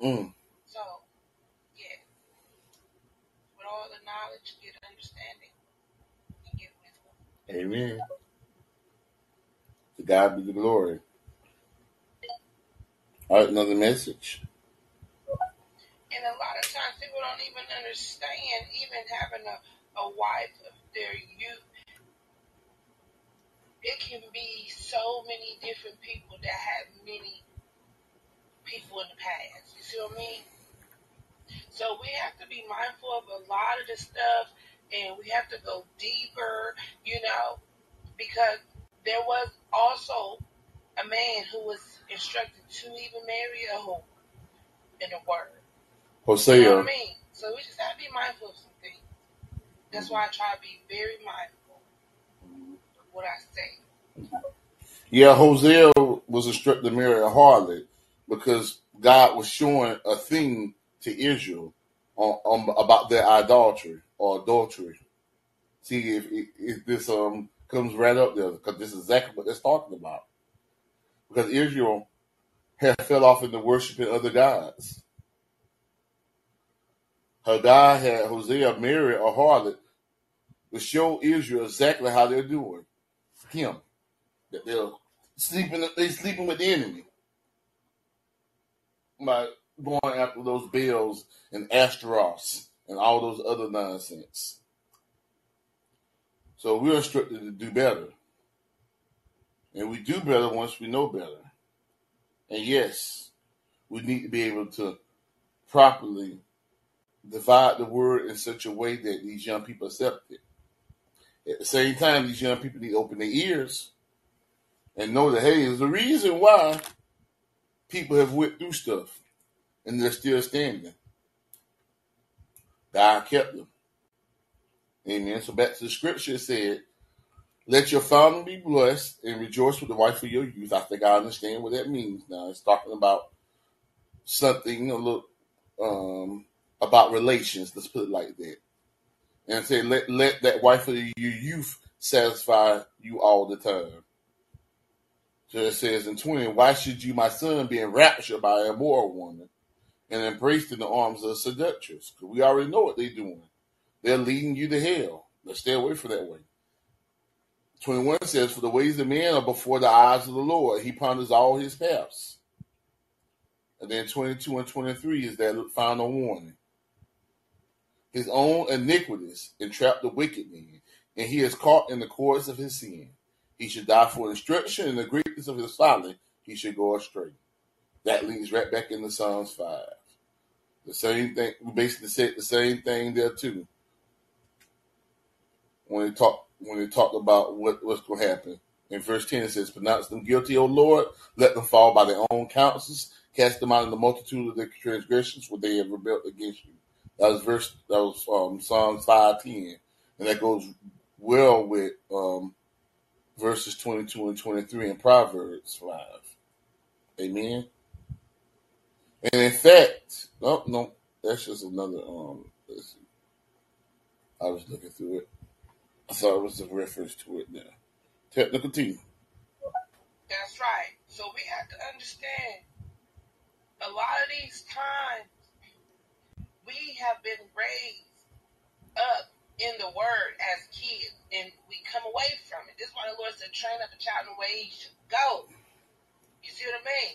Mm. So, yeah. With all the knowledge, get understanding. And get wisdom. Amen. To God be the glory. All right, another message. And a lot of times people don't even understand, even having a, a wife of their youth, it can be so many different people that have many people in the past. You see what I mean? So we have to be mindful of a lot of the stuff and we have to go deeper, you know, because there was also a man who was instructed to even marry a hoe in the word. Hosea. You know what I mean? So we just have to be mindful of some things. That's why I try to be very mindful what I say. Yeah, Hosea was instructed to marry a harlot because God was showing a thing to Israel on, on about their idolatry or adultery. See if, if this um comes right up there because this is exactly what they're talking about. Because Israel had fell off into worshiping other gods. God had Hosea marry a harlot to show Israel exactly how they're doing. Him. That they're sleeping they sleeping with the enemy. By going after those Baals and Ashtaroths and all those other nonsense. So we're instructed to do better. And we do better once we know better. And yes, we need to be able to properly divide the word in such a way that these young people accept it. At the same time, these young people need to open their ears and know that, hey, there's a reason why people have went through stuff and they're still standing. God kept them. Amen. So back to the scripture said, Let your fountain be blessed and rejoice with the wife of your youth. I think I understand what that means now. It's talking about something a little um, about relations. Let's put it like that. And say, let, let that wife of your youth satisfy you all the time. So it says in 20, why should you, my son, be enraptured by a immoral woman and embraced in the arms of a seductress? Because we already know what they're doing. They're leading you to hell. Let's stay away from that way. 21 says, For the ways of men are before the eyes of the Lord. He ponders all his paths. And then 22 and 23 is that final warning. His own iniquities entrap the wicked man, and he is caught in the cords of his sin. He should die for instruction, and the greatness of his folly he should go astray. That leads right back into Psalms 5. The same thing, we basically said the same thing there too. When he talked when they talk about what, what's going to happen. In verse 10, it says, Pronounce them guilty, O Lord. Let them fall by their own counsels. Cast them out in the multitude of their transgressions, for they have rebelled against you. That was verse. That was um, Psalms five ten, and that goes well with um, verses twenty two and twenty three in Proverbs five. Amen. And in fact, no, no, that's just another. Um, I was looking through it. I thought it was a reference to it now. Technical T. That's right. So we have to understand a lot of these times we have been raised up in the word as kids and we come away from it. This is why the Lord said, train up a child in the way he should go. You see what I mean?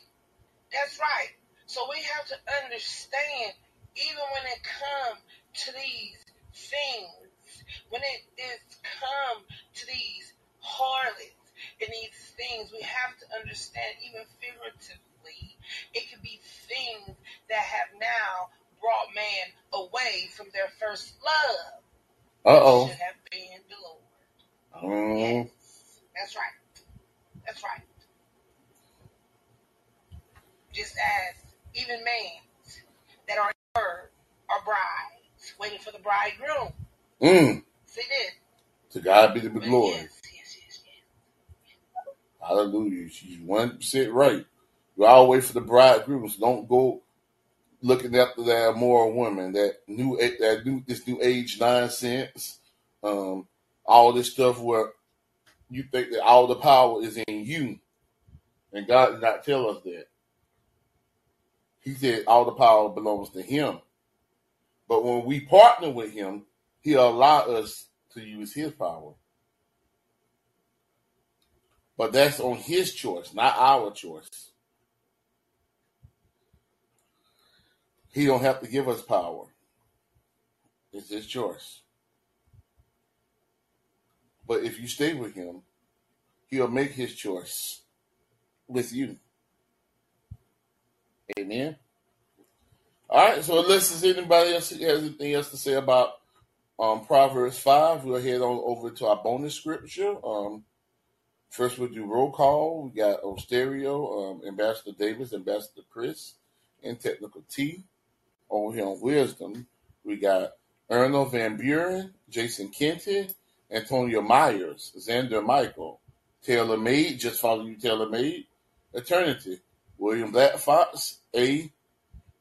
That's right. So we have to understand, even when it comes to these things, when it is come to these harlots and these things, we have to understand, even figuratively, it could be things that have now brought man away from their first love. Uh oh. Should have been the Lord. Mm. Yes, that's right. That's right. Just as even men that are in word are brides, waiting for the bridegroom. Mm. See this? To God be the glory. yes, yes, yes, yes. Hallelujah. She's one sit percent right. You always for the bridegrooms. Don't go looking after that immoral woman, that new that new this new age nonsense, um, all this stuff where you think that all the power is in you, and God did not tell us that. He said all the power belongs to Him. But when we partner with Him, He'll allow us to use His power. But that's on His choice, not our choice. He don't have to give us power. It's His choice. But if you stay with Him, He'll make His choice with you. Amen. All right. So unless there's anybody else who has anything else to say about um, Proverbs five, we'll head on over to our bonus scripture. Um, first, we'll do roll call. We got on stereo, um, Ambassador Davis, Ambassador Chris, and Technical T. Over here on Wisdom, we got Erno Van Buren, Jason Kenty, Antonio Myers, Xander Michael, Taylor Made, just follow you, Taylor Made, Eternity, William Black Fox, A.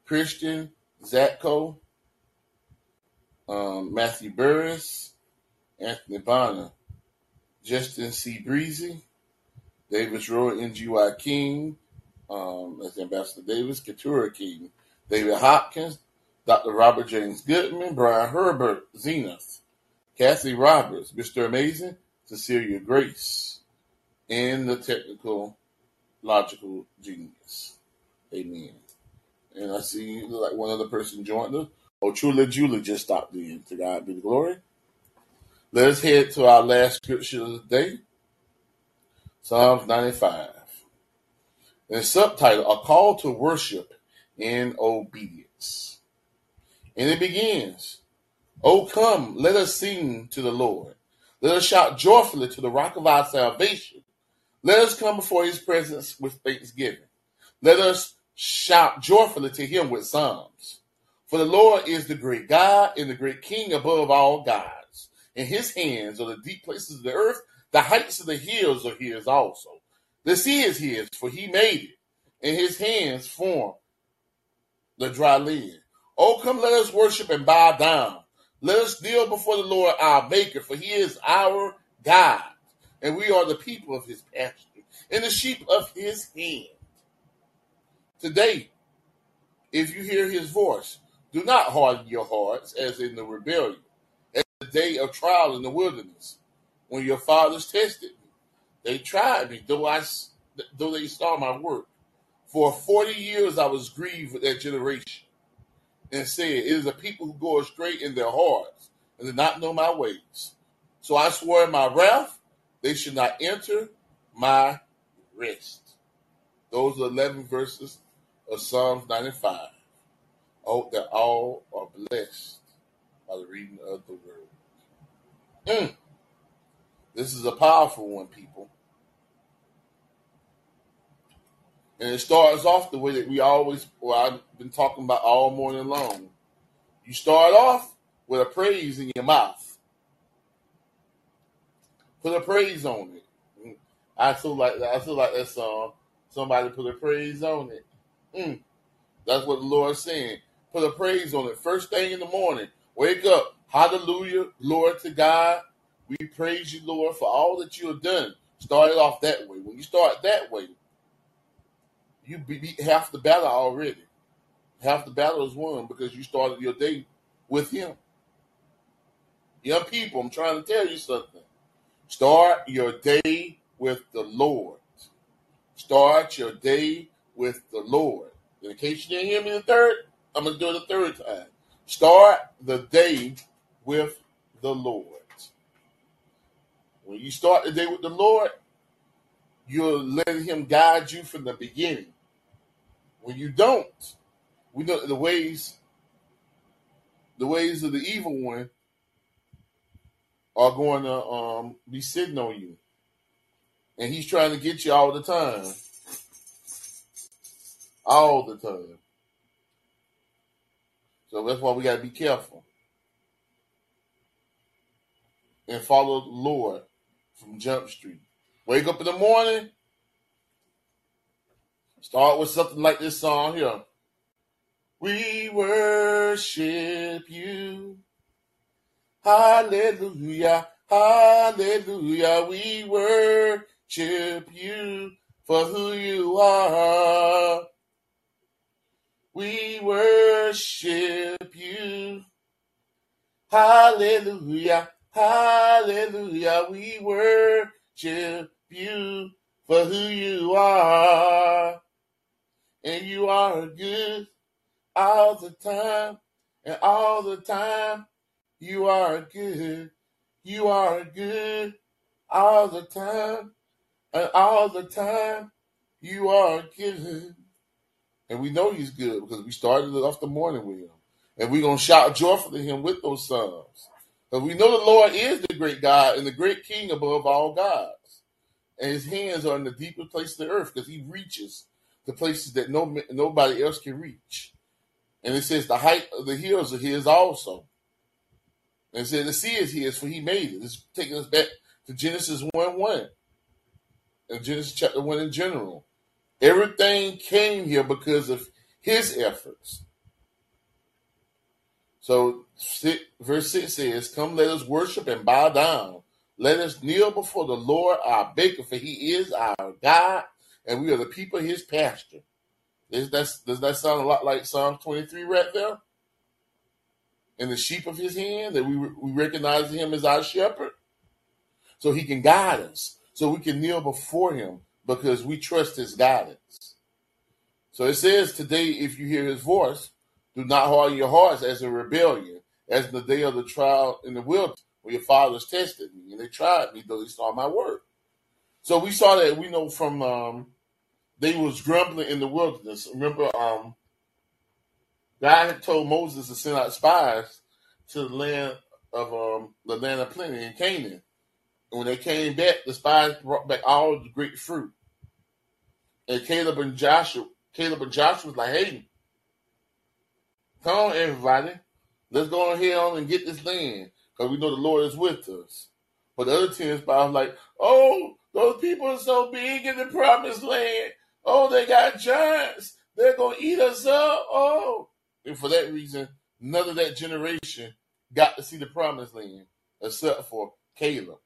Christian, Zatko, um, Matthew Burris, Anthony Bonner, Justin C. Breezy, Davis Roy, NGY King, um, that's Ambassador Davis, Katura King, David Hopkins, Dr. Robert James Goodman, Brian Herbert, Zenith, Kathy Roberts, Mr. Amazing, Cecilia Grace, and the technical logical genius. Amen. And I see like one other person joined us. Oh, Truly Julie just stopped in. To God be the glory. Let us head to our last scripture of the day. Psalms 95. And subtitle, A Call to Worship in Obedience. And it begins, Oh come, let us sing to the Lord. Let us shout joyfully to the rock of our salvation. Let us come before his presence with thanksgiving. Let us shout joyfully to him with psalms. For the Lord is the great God and the great King above all gods. In his hands are the deep places of the earth. The heights of the hills are his also. The sea is his, for he made it, and his hands formed the dry land. Oh, come, let us worship and bow down. Let us kneel before the Lord our Maker, for he is our God, and we are the people of his pasture, and the sheep of his hand. Today, if you hear his voice, do not harden your hearts as in the rebellion, as the day of trial in the wilderness, when your fathers tested me. They tried me, though I though they saw my work. For forty years I was grieved with that generation and said, It is a people who go astray in their hearts and do not know my ways. So I swore in my wrath, they should not enter my rest. Those are 11 verses of Psalms 95. I hope that all are blessed by the reading of the word. Mm. This is a powerful one, people. And it starts off the way that we always, well, I've been talking about all morning long. You start off with a praise in your mouth. Put a praise on it. I feel like I feel like that song. Somebody put a praise on it. Mm. That's what the Lord's saying. Put a praise on it. First thing in the morning, wake up. Hallelujah, Lord to God. We praise you, Lord, for all that you have done. Start it off that way. When you start that way, you beat half the battle already. Half the battle is won because you started your day with Him. Young people, I'm trying to tell you something. Start your day with the Lord. Start your day with the Lord. In case you didn't hear me the third, I'm going to do it the third time. Start the day with the Lord. When you start the day with the Lord, you're letting Him guide you from the beginning. When you don't, we know the ways, the ways of the evil one are going to um, be sitting on you, and he's trying to get you all the time, all the time. So that's why we got to be careful and follow the Lord from Jump Street. Wake up in the morning, start with something like this song here. We worship you. Hallelujah. Hallelujah. We worship you for who you are. We worship you. Hallelujah. Hallelujah. We worship you for who you are. And you are good all the time. And all the time you are good. You are good all the time. And all the time you are good. And we know he's good because we started off the morning with him. And we're going to shout joyfully to him with those psalms. Because we know the Lord is the great God and the great King above all gods. And his hands are in the deepest place of the earth because he reaches the places that no nobody else can reach. And it says the height of the hills are his also. And it says the sea is his, for he made it. It's taking us back to Genesis 1 1. And Genesis chapter 1 in general. Everything came here because of his efforts. So verse 6 says, Come, let us worship and bow down. Let us kneel before the Lord our Maker, for he is our God, and we are the people of his pasture. Does that, does that sound a lot like Psalm 23 right there? And the sheep of his hand, that we, we recognize him as our shepherd? So he can guide us, so we can kneel before him because we trust his guidance. So it says today, if you hear his voice, do not harden your hearts as a rebellion, as in the day of the trial in the wilderness, where your fathers tested me and they tried me, though they saw my work. So we saw that we know from um, they was grumbling in the wilderness. Remember, um, God had told Moses to send out spies to the land of um, the land of plenty in Canaan. And when they came back, the spies brought back all the great fruit. And Caleb and Joshua, Caleb and Joshua was like, "Hey, come on, everybody, let's go ahead on and get this land, because we know the Lord is with us." But the other ten spies like, oh, those people are so big in the promised land. Oh, they got giants. They're gonna eat us up. Oh, and for that reason, none of that generation got to see the promised land except for Caleb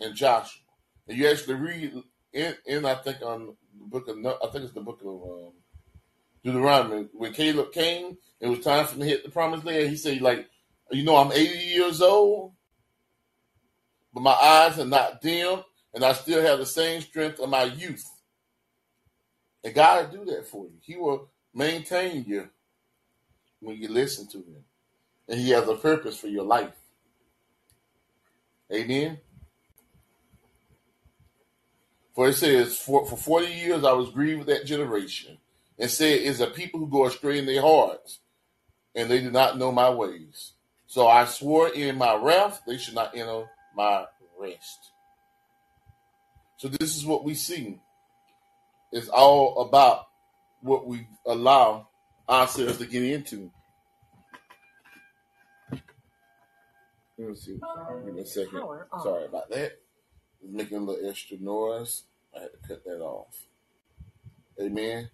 and Joshua. And you actually read in, in I think on the book of I think it's the book of um, Deuteronomy when Caleb came, it was time for him to hit the promised land. He said, like, you know, I'm 80 years old, but my eyes are not dim, and I still have the same strength of my youth. And God will do that for you. He will maintain you when you listen to Him, and He has a purpose for your life. Amen. For it says, for, for 40 years I was grieved with that generation, and said, Is a people who go astray in their hearts, and they do not know my ways. So I swore in my wrath, they should not enter my rest. So this is what we see. It's all about what we allow ourselves to get into. Let me see. Give me a second. Sorry about that. Making a little extra noise. I had to cut that off. Amen.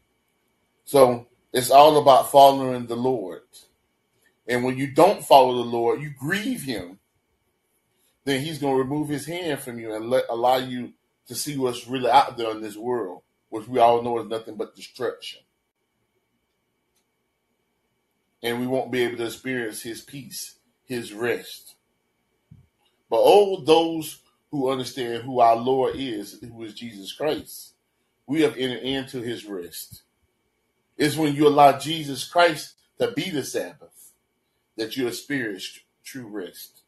So it's all about following the Lord. And when you don't follow the Lord, you grieve him. Then he's going to remove his hand from you and let allow you to see what's really out there in this world, which we all know is nothing but destruction. And we won't be able to experience his peace, his rest. But all those who understand who our Lord is, who is Jesus Christ, we have entered into his rest. It's when you allow Jesus Christ to be the Sabbath that you experience true rest.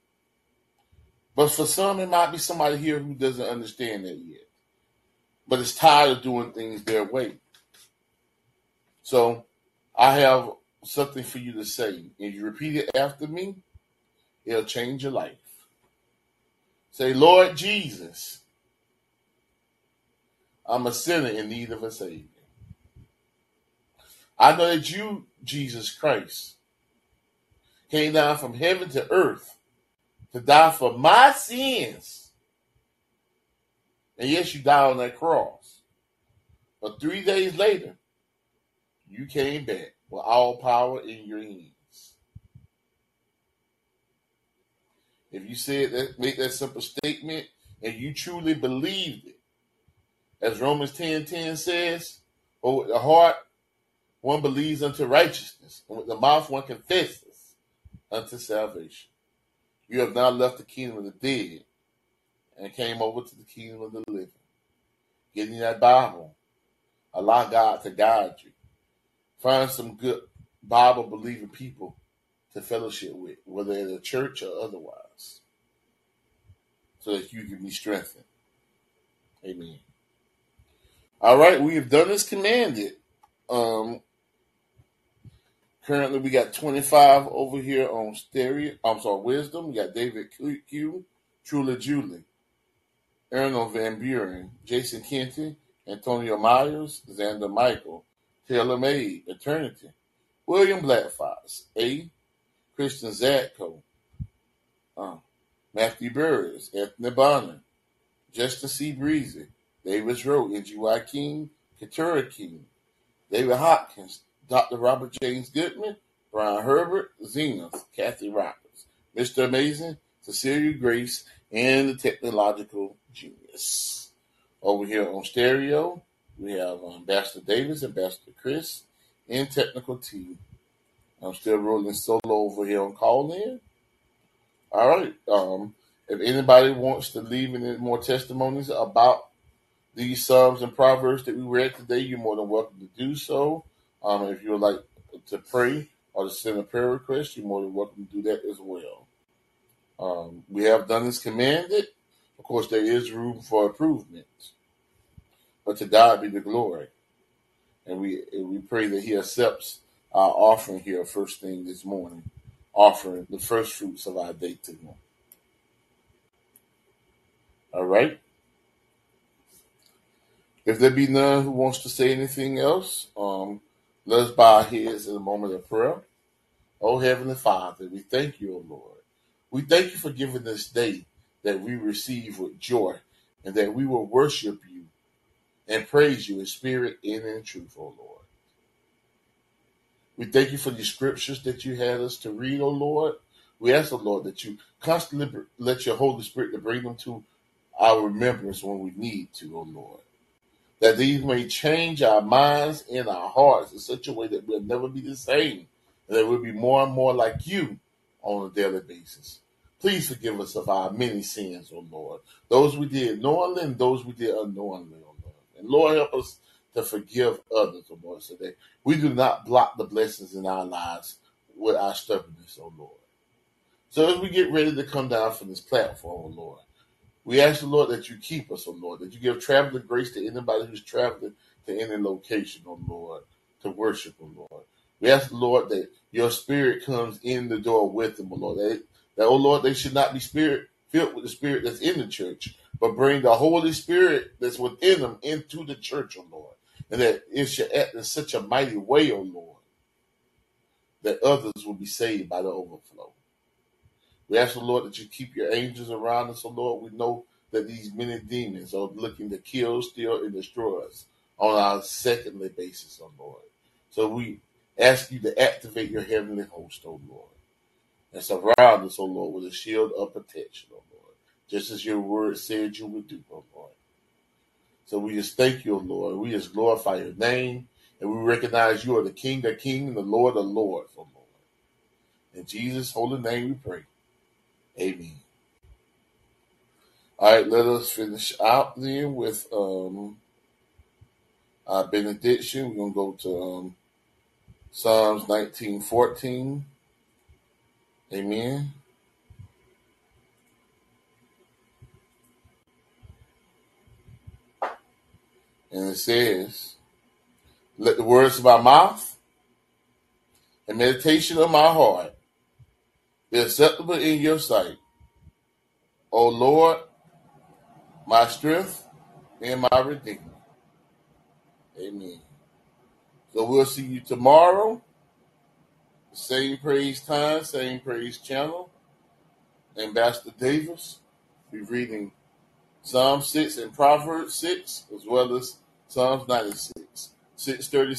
But for some, it might be somebody here who doesn't understand that yet, but is tired of doing things their way. So I have something for you to say. If you repeat it after me, it'll change your life. Say, Lord Jesus, I'm a sinner in need of a Savior. I know that you, Jesus Christ, came down from heaven to earth to die for my sins. And yes, you died on that cross. But three days later, you came back with all power in your hands. If you said that, make that simple statement, and you truly believed it, as Romans 10 10 says, or with the heart one believes unto righteousness, and with the mouth one confesses unto salvation. You have now left the kingdom of the dead and came over to the kingdom of the living. Get in that Bible. Allow God to guide you. Find some good Bible believing people to fellowship with, whether in a church or otherwise, so that you can be strengthened. Amen. All right, we have done as commanded. Um, Currently, we got 25 over here on stereo. I'm sorry, Wisdom. We got David Q, Trula Julie, Erno Van Buren, Jason Kenty, Antonio Myers, Xander Michael, Taylor May, Eternity, William Blackfox, A. Christian Zatko, uh, Matthew Burris, Ethne Bonner, Justin C. Breezy, Davis Rowe, N.G.Y. King, Katura King, David Hopkins, Dr. Robert James Goodman, Brian Herbert, Zenith, Kathy Roberts, Mr. Amazing, Cecilia Grace, and the Technological Genius. Over here on stereo, we have Ambassador Davis, Ambassador Chris, and Technical T. I'm still rolling solo over here on Callin. All right. Um, if anybody wants to leave any more testimonies about these Psalms and Proverbs that we read today, you're more than welcome to do so. Um, if you would like to pray or to send a prayer request, you're more than welcome to do that as well. Um, we have done as commanded. Of course, there is room for improvement, but to God be the glory. And we we pray that He accepts our offering here first thing this morning, offering the first fruits of our day to Him. All right. If there be none who wants to say anything else, um, let us bow our heads in a moment of prayer. Oh, Heavenly Father, we thank you, O Lord. We thank you for giving this day that we receive with joy, and that we will worship you and praise you in spirit and in truth, O Lord. We thank you for the scriptures that you had us to read, O Lord. We ask, O Lord, that you constantly let your Holy Spirit to bring them to our remembrance when we need to, O Lord. That these may change our minds and our hearts in such a way that we'll never be the same, and that we'll be more and more like you on a daily basis. Please forgive us of our many sins, O Lord. Those we did knowingly and those we did unknowingly, O Lord. And Lord, help us to forgive others, O Lord, so that we do not block the blessings in our lives with our stubbornness, O Lord. So as we get ready to come down from this platform, O Lord, we ask the Lord that you keep us, O Lord, that you give traveling grace to anybody who's traveling to any location, O Lord, to worship, O Lord. We ask the Lord that your spirit comes in the door with them, O Lord. That, that, oh Lord, they should not be spirit filled with the spirit that's in the church, but bring the Holy Spirit that's within them into the church, O Lord. And that it should act in such a mighty way, O Lord, that others will be saved by the overflow. We ask the Lord that you keep your angels around us, O Lord. We know that these many demons are looking to kill, steal, and destroy us on our secondly basis, O Lord. So we ask you to activate your heavenly host, O Lord, and surround us, O Lord, with a shield of protection, O Lord, just as your word said you would do, O Lord. So we just thank you, O Lord. We just glorify your name, and we recognize you are the King of kings and the Lord of lords, O Lord. In Jesus' holy name we pray. Amen. All right, let us finish out then with um, our benediction. We're going to go to um, Psalms 1914. Amen. And it says, Let the words of my mouth and meditation of my heart be acceptable in your sight. O Lord, my strength and my redeemer. Amen. So we'll see you tomorrow. Same praise time, same praise channel. Ambassador Davis be reading Psalm 6 and Proverbs 6, as well as Psalms 96. 636